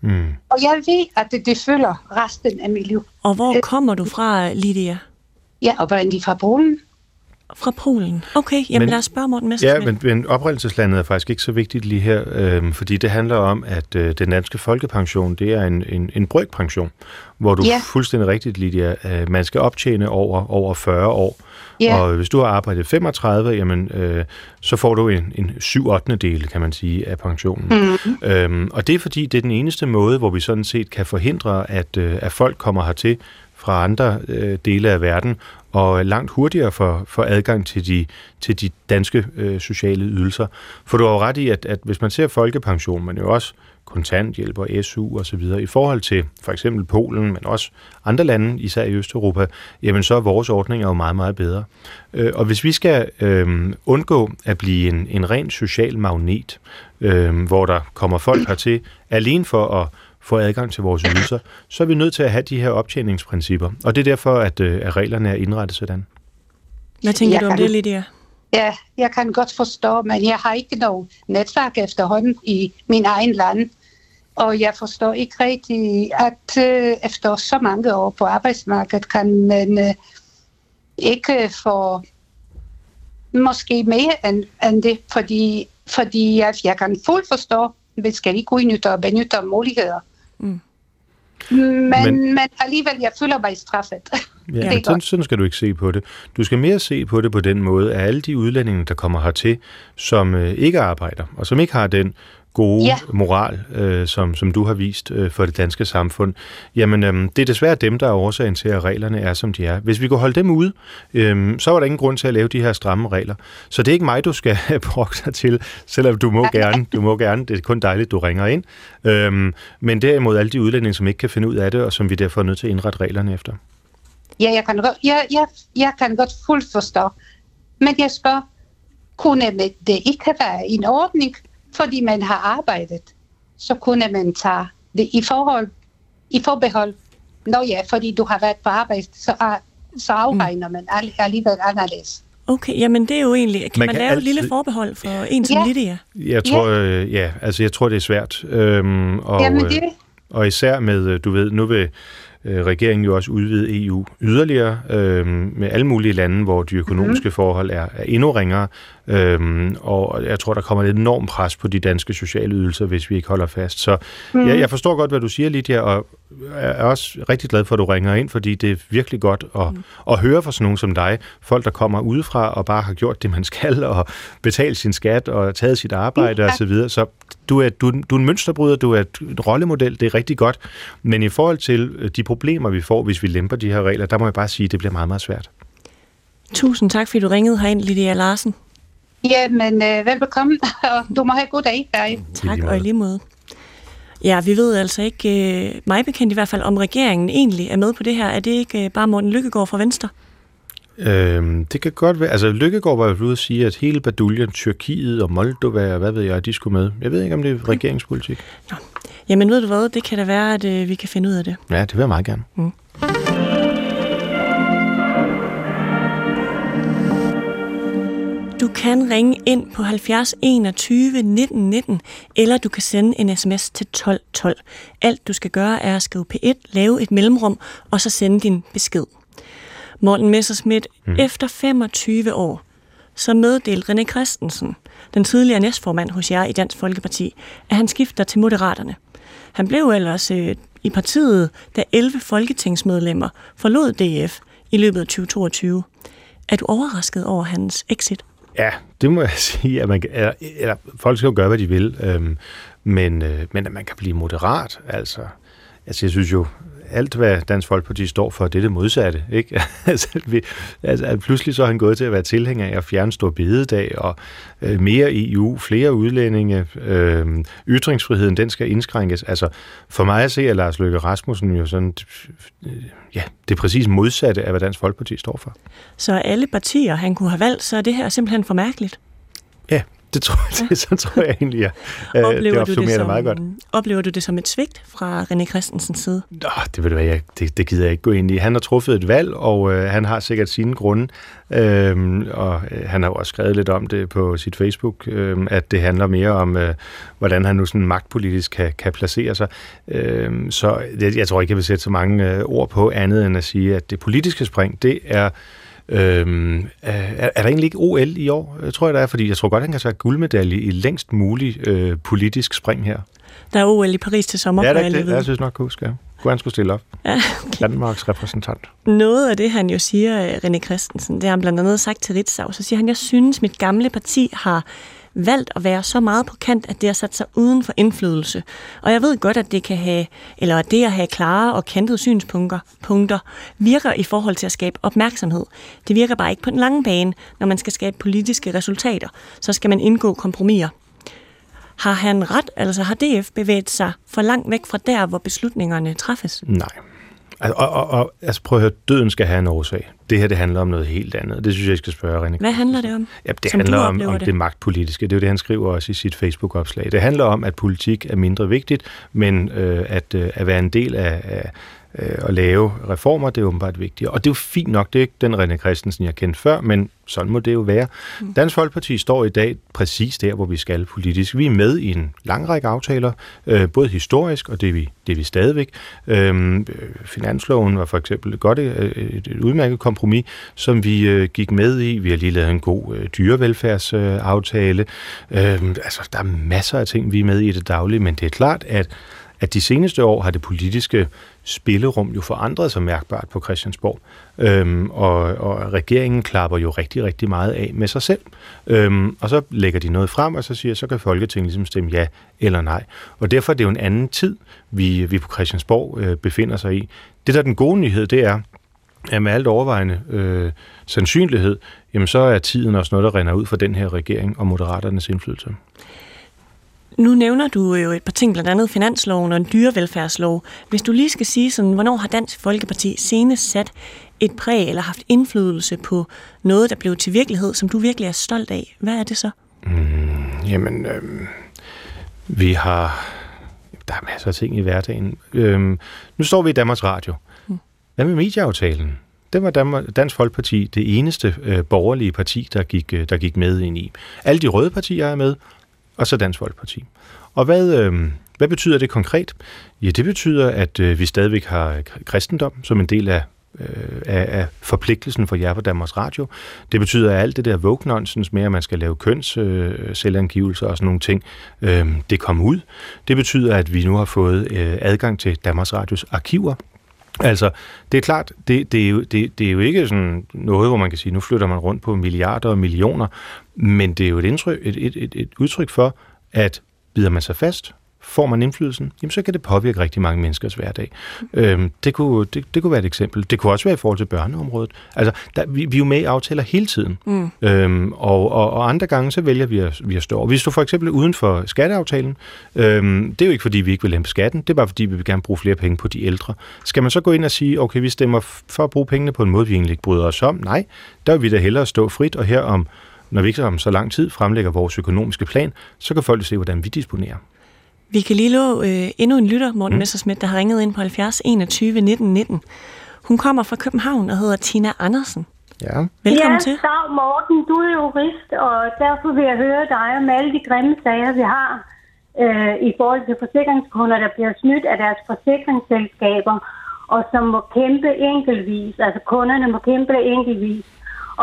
Mm. Og jeg ved, at det, det følger resten af mit liv. Og hvor kommer du fra, Lydia? Ja, oprindeligt fra Polen. Fra Polen. Okay, jamen Men- lad os spørge Morten Ja, men, men oprindelseslandet er faktisk ikke så vigtigt lige her, øh, fordi det handler om, at øh, den danske folkepension, det er en, en, en brøkpension, hvor du Ja. fuldstændig rigtigt, Lydia, øh, man skal optjene over, over 40 år. Ja. Og hvis du har arbejdet 35, jamen, øh, så får du en, en 7 8. del, kan man sige, af pensionen. Mm. Øhm, og det er fordi, det er den eneste måde, hvor vi sådan set kan forhindre, at, øh, at folk kommer hertil fra andre øh, dele af verden, og langt hurtigere for, for adgang til de, til de danske øh, sociale ydelser. For du har jo ret i, at, at hvis man ser folkepension, men jo også kontanthjælp og SU og så videre, i forhold til for eksempel Polen, men også andre lande, især i Østeuropa, jamen så er vores ordning jo meget, meget bedre. Øh, og hvis vi skal øh, undgå at blive en, en ren social magnet, øh, hvor der kommer folk hertil alene for at få adgang til vores ydelser, så er vi nødt til at have de her optjeningsprincipper. Og det er derfor, at, øh, at reglerne er indrettet sådan. Hvad tænker Jeg du om kan- det, Lydia? Ja, jeg kan godt forstå, men jeg har ikke noget netværk efterhånden i min egen land. Og jeg forstår ikke rigtig, at øh, efter så mange år på arbejdsmarkedet, kan man øh, ikke få måske mere end, end det, fordi, fordi jeg, jeg kan fuldt forstå, vi skal ikke udnytte og benytte muligheder. Mm. Men, Men- men, alligevel, jeg føler mig straffet. Ja, Det sådan, sådan skal du ikke se på det. Du skal mere se på det på den måde, at alle de udlændinge, der kommer hertil, som øh, ikke arbejder, og som ikke har den gode Ja. moral, øh, som, som du har vist øh, for det danske samfund, jamen øh, det er desværre dem, der er årsagen til, at reglerne er, som de er. Hvis vi kunne holde dem ude, øh, så var der ingen grund til at lave de her stramme regler. Så det er ikke mig, du skal brokke dig til, selvom du må gerne. Du må gerne. Det er kun dejligt, du ringer ind. Øh, men derimod alle de udlændinge, som ikke kan finde ud af det, og som vi derfor er nødt til at indrette reglerne efter. Ja, jeg kan, godt, jeg, jeg, jeg kan godt fuldt forstå. Men jeg spørger, kunne det ikke være en ordning, fordi man har arbejdet, så kunne man tage det i forhold, i forbehold. Nå ja, fordi du har været på arbejde, så, så afregner man all- alligevel anderledes. Okay, jamen det er jo egentlig... Kan man, Man kan lave et lille altid- forbehold for en som Ja. Lydia? Jeg tror, ja. Øh, ja, altså jeg tror, det er svært. Øhm, og, Jamen øh, det, og især med, øh, du ved, nu vil øh, regeringen jo også udvide EU yderligere øh, med alle mulige lande, hvor de økonomiske mm. forhold er, er endnu ringere. Øh, og jeg tror, der kommer et enormt pres på de danske sociale ydelser, hvis vi ikke holder fast. Så mm. jeg, jeg forstår godt, hvad du siger, Lydia, og er også rigtig glad for, at du ringer ind, fordi det er virkelig godt at, mm. at høre fra sådan nogen som dig, folk, der kommer udefra og bare har gjort det, man skal, og betalt sin skat og taget sit arbejde Ja. og så videre. Så du er, du, du er en mønsterbryder, du er et, et rollemodel, det er rigtig godt. Men i forhold til øh, de problemer, vi får, hvis vi lemper de her regler, der må jeg bare sige, at det bliver meget, meget svært. Tusind tak, fordi du ringede herind, Lydia Larsen. Ja, men øh, velbekomme, og du må have god dag. Hej. Tak, og i lige måde. Ja, vi ved altså ikke, øh, mig bekendt i hvert fald, om regeringen egentlig er med på det her. Er det ikke øh, bare Morten Lykkegaard fra Venstre? Øhm, det kan godt være. Altså, Lykkegaard var jo ude at sige, at hele baduljen, Tyrkiet og Moldova, og hvad ved jeg, de skulle med. Jeg ved ikke, om det er regeringspolitik. Jamen ved du hvad, det kan da være, at øh, vi kan finde ud af det. Ja, det vil jeg meget gerne. Du kan ringe ind på 70 21 19 19, eller du kan sende en sms til 12 12. Alt du skal gøre er at skrive P1, lave et mellemrum, og så sende din besked. Morten Messerschmidt, mm. efter 25 år, så meddelte René Christensen, den tidligere næstformand hos jer i Dansk Folkeparti, at han skifter til Moderaterne. Han blev ellers øh, i partiet, da 11 folketingsmedlemmer forlod DF i løbet af 2022. Er du overrasket over hans exit? Ja, det må jeg sige. At man, eller, eller, folk skal jo gøre, hvad de vil, øhm, men, øh, men at man kan blive moderat, altså. Altså, jeg synes jo, alt hvad Dansk Folkeparti står for, det er det modsatte. Ikke? altså, at vi, altså, at pludselig så er han gået til at være tilhænger af at fjerne stor bededag og øh, mere EU, flere udlændinge, øh, ytringsfriheden, den skal indskrænkes. Altså, for mig at se, at Lars Løkke Rasmussen jo sådan, øh, ja, det er præcis modsatte af, hvad Dansk Folkeparti står for. Så alle partier, han kunne have valgt, så er det her simpelthen for mærkeligt. Ja, det tror jeg, det, så tror jeg egentlig, ja. Øh, det Oplever, du opsummerer det, det som, meget godt. oplever du det som et svigt fra René Christensens side? Nå, det ved du jeg, det, det gider jeg ikke gå ind i. Han har truffet et valg, og øh, han har sikkert sine grunde, øhm, og øh, han har jo også skrevet lidt om det på sit Facebook, øh, at det handler mere om, øh, hvordan han nu sådan magtpolitisk kan, kan placere sig. Øh, så jeg, jeg tror ikke, jeg vil sætte så mange øh, ord på andet end at sige, at det politiske spring, det er Øhm, er, er der egentlig ikke OL i år, tror jeg der er? Fordi jeg tror godt, han kan tage guldmedalje i længst mulig øh, politisk spring her. Der er OL i Paris til sommer. Ja, det jeg er det. Jeg synes nok, kunne huske. ja. Kunne han skulle stille op. Ja, Danmarks repræsentant. Noget af det, han jo siger, øh, René Christensen, det har han blandt andet sagt til Ritzau, så siger han, jeg synes, mit gamle parti har valgt at være så meget på kant, at det har sat sig uden for indflydelse. Og jeg ved godt, at det kan have, eller at det at have klare og kantede synspunkter punkter, virker i forhold til at skabe opmærksomhed. Det virker bare ikke på den lange bane, når man skal skabe politiske resultater. Så skal man indgå kompromiser. Har han ret, altså har DF bevæget sig for langt væk fra der, hvor beslutningerne træffes? Nej. Altså, og, og, og, altså prøv at høre, døden skal have en årsag. Det her, det handler om noget helt andet. Det synes jeg, jeg skal spørge René. Hvad handler det om? Ja, det som handler om, om det. det magtpolitiske. Det er jo det, han skriver også i sit Facebook-opslag. Det handler om, at politik er mindre vigtigt, men øh, at, øh, at være en del af, af øh, at lave reformer, det er åbenbart vigtigt. Og det er jo fint nok, det er ikke den René Christensen, jeg kendte før, men sådan må det jo være. Mm. Dansk Folkeparti står i dag præcis der, hvor vi skal politisk. Vi er med i en lang række aftaler, øh, både historisk, og det er vi, det er vi stadigvæk. Øhm, finansloven var for eksempel et godt et, et udmærket kompromis, som vi øh, gik med i. Vi har lige lavet en god øh, dyrevelfærdsaftale. Øh, altså, der er masser af ting, vi er med i det daglige, men det er klart, at at de seneste år har det politiske spillerum jo forandret sig mærkbart på Christiansborg. Øhm, og, og regeringen klapper jo rigtig, rigtig meget af med sig selv. Øhm, og så lægger de noget frem, og så siger så kan Folketinget ligesom stemme ja eller nej. Og derfor er det jo en anden tid, vi, vi på Christiansborg øh, befinder sig i. Det der er den gode nyhed, det er, at med alt overvejende øh, sandsynlighed, jamen så er tiden også noget, der render ud for den her regering og moderaternes indflydelse. Nu nævner du jo et par ting, blandt andet finansloven og en dyrevelfærdslov. Hvis du lige skal sige sådan, hvornår har Dansk Folkeparti senest sat et præg eller haft indflydelse på noget, der blev til virkelighed, som du virkelig er stolt af? Hvad er det så? Mm, jamen, øh, vi har... Der er masser af ting i hverdagen. Øh, nu står vi i Danmarks Radio. Mm. Hvad med medieaftalen? Det var Danmark, Dansk Folkeparti det eneste øh, borgerlige parti, der gik, øh, der gik med ind i. Alle de røde partier er med, og så Dansk Folkeparti. Og hvad, øh, hvad betyder det konkret? Ja, det betyder, at øh, vi stadigvæk har kristendom som en del af, øh, af, af forpligtelsen for jer på Danmarks Radio. Det betyder, at alt det der woke med, at man skal lave køns øh, selvangivelser og sådan nogle ting, øh, det kommer ud. Det betyder, at vi nu har fået øh, adgang til Danmarks Radios arkiver, Altså, det er klart, det, det, er jo, det, det er jo ikke sådan noget, hvor man kan sige, nu flytter man rundt på milliarder og millioner, men det er jo et, indtryk, et, et, et, et udtryk for, at bider man sig fast, får man indflydelsen, jamen så kan det påvirke rigtig mange menneskers hverdag. Øhm, det, kunne, det, det kunne være et eksempel. Det kunne også være i forhold til børneområdet. Altså, der, vi, vi er jo med i aftaler hele tiden. Mm. Øhm, og, og, og andre gange, så vælger vi at, vi at stå. Og hvis du for eksempel uden for skatteaftalen, øhm, det er jo ikke fordi, vi ikke vil lempe skatten, det er bare fordi, vi vil gerne bruge flere penge på de ældre. Skal man så gå ind og sige, okay, vi stemmer for at bruge pengene på en måde, vi egentlig ikke bryder os om? Nej, der vil vi da hellere stå frit, og her om når vi ikke om så lang tid fremlægger vores økonomiske plan, så kan folk se, hvordan vi disponerer. Vi kan lige love øh, endnu en lytter, Morten mm. Messersmith, der har ringet ind på 70 21 19 19. Hun kommer fra København og hedder Tina Andersen. Ja. Velkommen ja, til. Dag Morten, du er jurist, og derfor vil jeg høre dig om alle de grimme sager, vi har øh, i forhold til forsikringskunder, der bliver snydt af deres forsikringsselskaber, og som må kæmpe enkeltvis, altså kunderne må kæmpe enkeltvis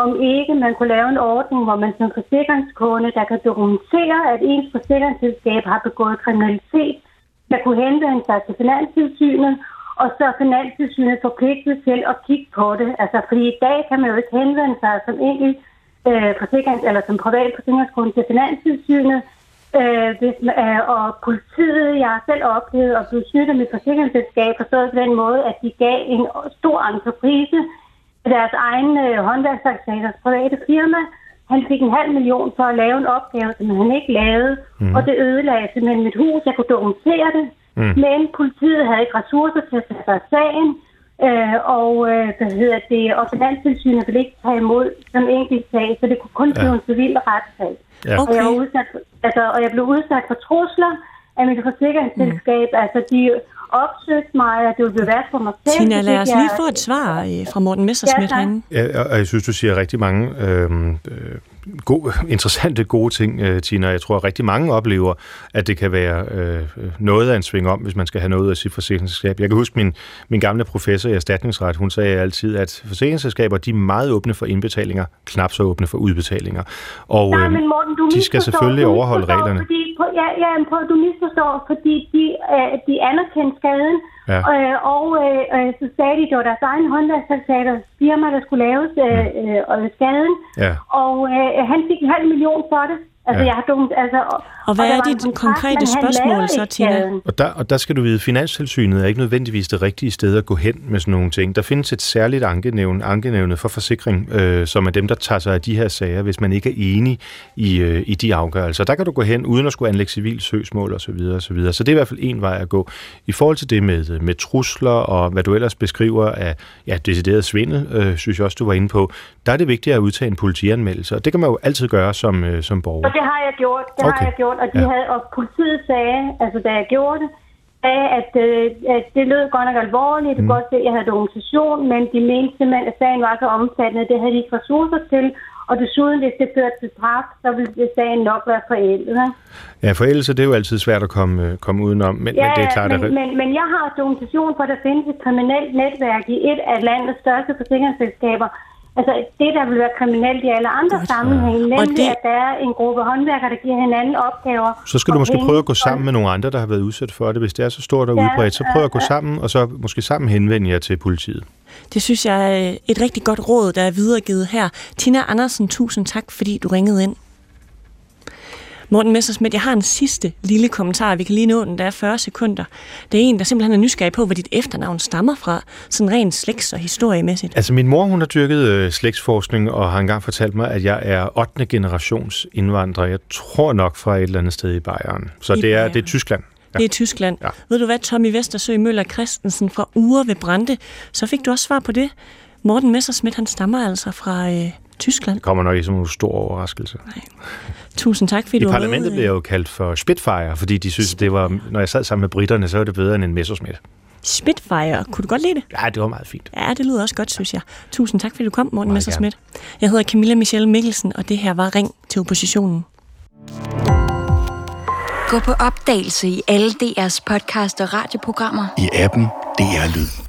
om ikke man kunne lave en ordning, hvor man som forsikringskunde, der kan dokumentere, at ens forsikringsselskab har begået kriminalitet, der kunne henvende sig til Finanstilsynet, og så er Finanstilsynet forpligtet til at kigge på det. Altså, fordi i dag kan man jo ikke henvende sig som enkelt øh, forsikrings- eller som privat forsikringskunde til Finanstilsynet, øh, hvis, øh, og politiet, jeg har selv oplevet at blive snydt af mit forsikringsselskab, forstået på den måde, at de gav en stor entreprise deres egen øh, håndværksaksaders private firma. Han fik en halv million for at lave en opgave, som han ikke lavede, mm. og det ødelagde simpelthen mit hus. Jeg kunne dokumentere det, mm. men politiet havde ikke ressourcer til at tage sig af sagen, øh, og øh, hvad hedder det, og Finanstilsynet ville ikke tage imod som enkelt sag, så det kunne kun blive ja. en civil retssag. Ja. Og, jeg Okay. var udsat, for- altså, og jeg blev udsat for trusler af mit forsikringsselskab. Mm. Altså, de opsøgte mig, at det ville blive for mig selv. Tina, lad os jeg- lige få et svar øh, fra Morten Messersmith Ja, herinde. Ja, og- og jeg synes, du siger rigtig mange øh, øh, god, interessante, gode ting, øh, Tina. Jeg tror, at rigtig mange oplever, at det kan være øh, noget af en sving om, hvis man skal have noget af sit forsikringsselskab. Jeg kan huske min, min gamle professor i erstatningsret, hun sagde altid, at forsikringsselskaber de er meget åbne for indbetalinger, knap så åbne for udbetalinger. Og Nej, øh, men Morten, du de skal selvfølgelig overholde reglerne. Fordi, ja, ja, på, du misforstår, fordi de, øh, de anerkendte skaden, Ja. øh, og øh, øh, så sagde de, at det var deres egen håndværkselskabers firma, der skulle laves øh, øh, øh, skaden, Ja. og øh, han fik en halv million for det. Altså, Ja. jeg har dumt, altså, og, Og hvad er dit kontrakt, konkrete spørgsmål så, Tina? skaden. Og der, og der skal du vide, Finanstilsynet er ikke nødvendigvis det rigtige sted at gå hen med sådan nogle ting. Der findes et særligt ankenævn, ankenævnet for forsikring, øh, som er dem, der tager sig af de her sager, hvis man ikke er enig i, øh, i de afgørelser. Der kan du gå hen, uden at skulle anlægge civil søgsmål osv. Så, videre, og så, videre. så det er i hvert fald en vej at gå. I forhold til det med, med trusler og hvad du ellers beskriver af ja, decideret svindel, øh, synes jeg også, du var inde på, der er det vigtigt at udtage en politianmeldelse, og det kan man jo altid gøre som, øh, som borger. Og det har jeg gjort, det okay. Har jeg gjort, og, de Ja. havde, og politiet sagde, altså da jeg gjorde det, sagde, at, øh, at det lød godt nok alvorligt, det Mm. kunne godt se, at jeg havde dokumentation, men de mente simpelthen, at sagen var så omfattende, det havde de ikke ressourcer til, og desuden, hvis det førte til straf, så ville sagen nok være forældet. Ja, forældelse, det er jo altid svært at komme, øh, komme udenom, men, Ja, men det er klart, men, at... men, men jeg har dokumentation for, at der findes et kriminelt netværk i et af landets største forsikringsselskaber. Altså det, der vil være kriminelt i alle andre sammenhænge, nemlig det- at der er en gruppe håndværkere, der giver hinanden opgaver. Så skal du måske penge. prøve at gå sammen med nogle andre, der har været udsat for det. Hvis det er så stort og Ja, udbredt, så prøv at gå ja, ja. sammen, og så måske sammen henvende jer til politiet. Det synes jeg er et rigtig godt råd, der er videregivet her. Tina Andersen, tusind tak, fordi du ringede ind. Morten Messersmith, jeg har en sidste lille kommentar. Vi kan lige nå den, der er 40 sekunder. Det er en, der simpelthen er nysgerrig på, hvor dit efternavn stammer fra, sådan rent slægts- og historiemæssigt. Altså min mor, hun har dyrket øh, slægtsforskning, og har engang fortalt mig, at jeg er 8. generations indvandrer. Jeg tror nok fra et eller andet sted i Bayern. Så I det er, Bayern. det er Tyskland. Det er Tyskland. Ja. Ved du hvad, Tommy Vestersø Møller Christensen fra Ure ved Brande, så fik du også svar på det. Morten Messersmith, han stammer altså fra øh, Tyskland. Det kommer nok ikke som en stor overraskelse. Tusind tak, fordi I du var parlamentet med. blev jeg jo kaldt for Spitfire, fordi de synes, det var, når jeg sad sammen med britterne, så var det bedre end en Messerschmidt. Spitfire, kunne du godt lide det? Ja, det var meget fint. Ja, det lyder også godt, synes jeg. Tusind tak, fordi du kom, Morten Messersmith. Jeg hedder Camilla Michelle Mikkelsen, og det her var Ring til oppositionen. Gå på opdagelse i alle DR's podcast og radioprogrammer. I appen DR Lyd.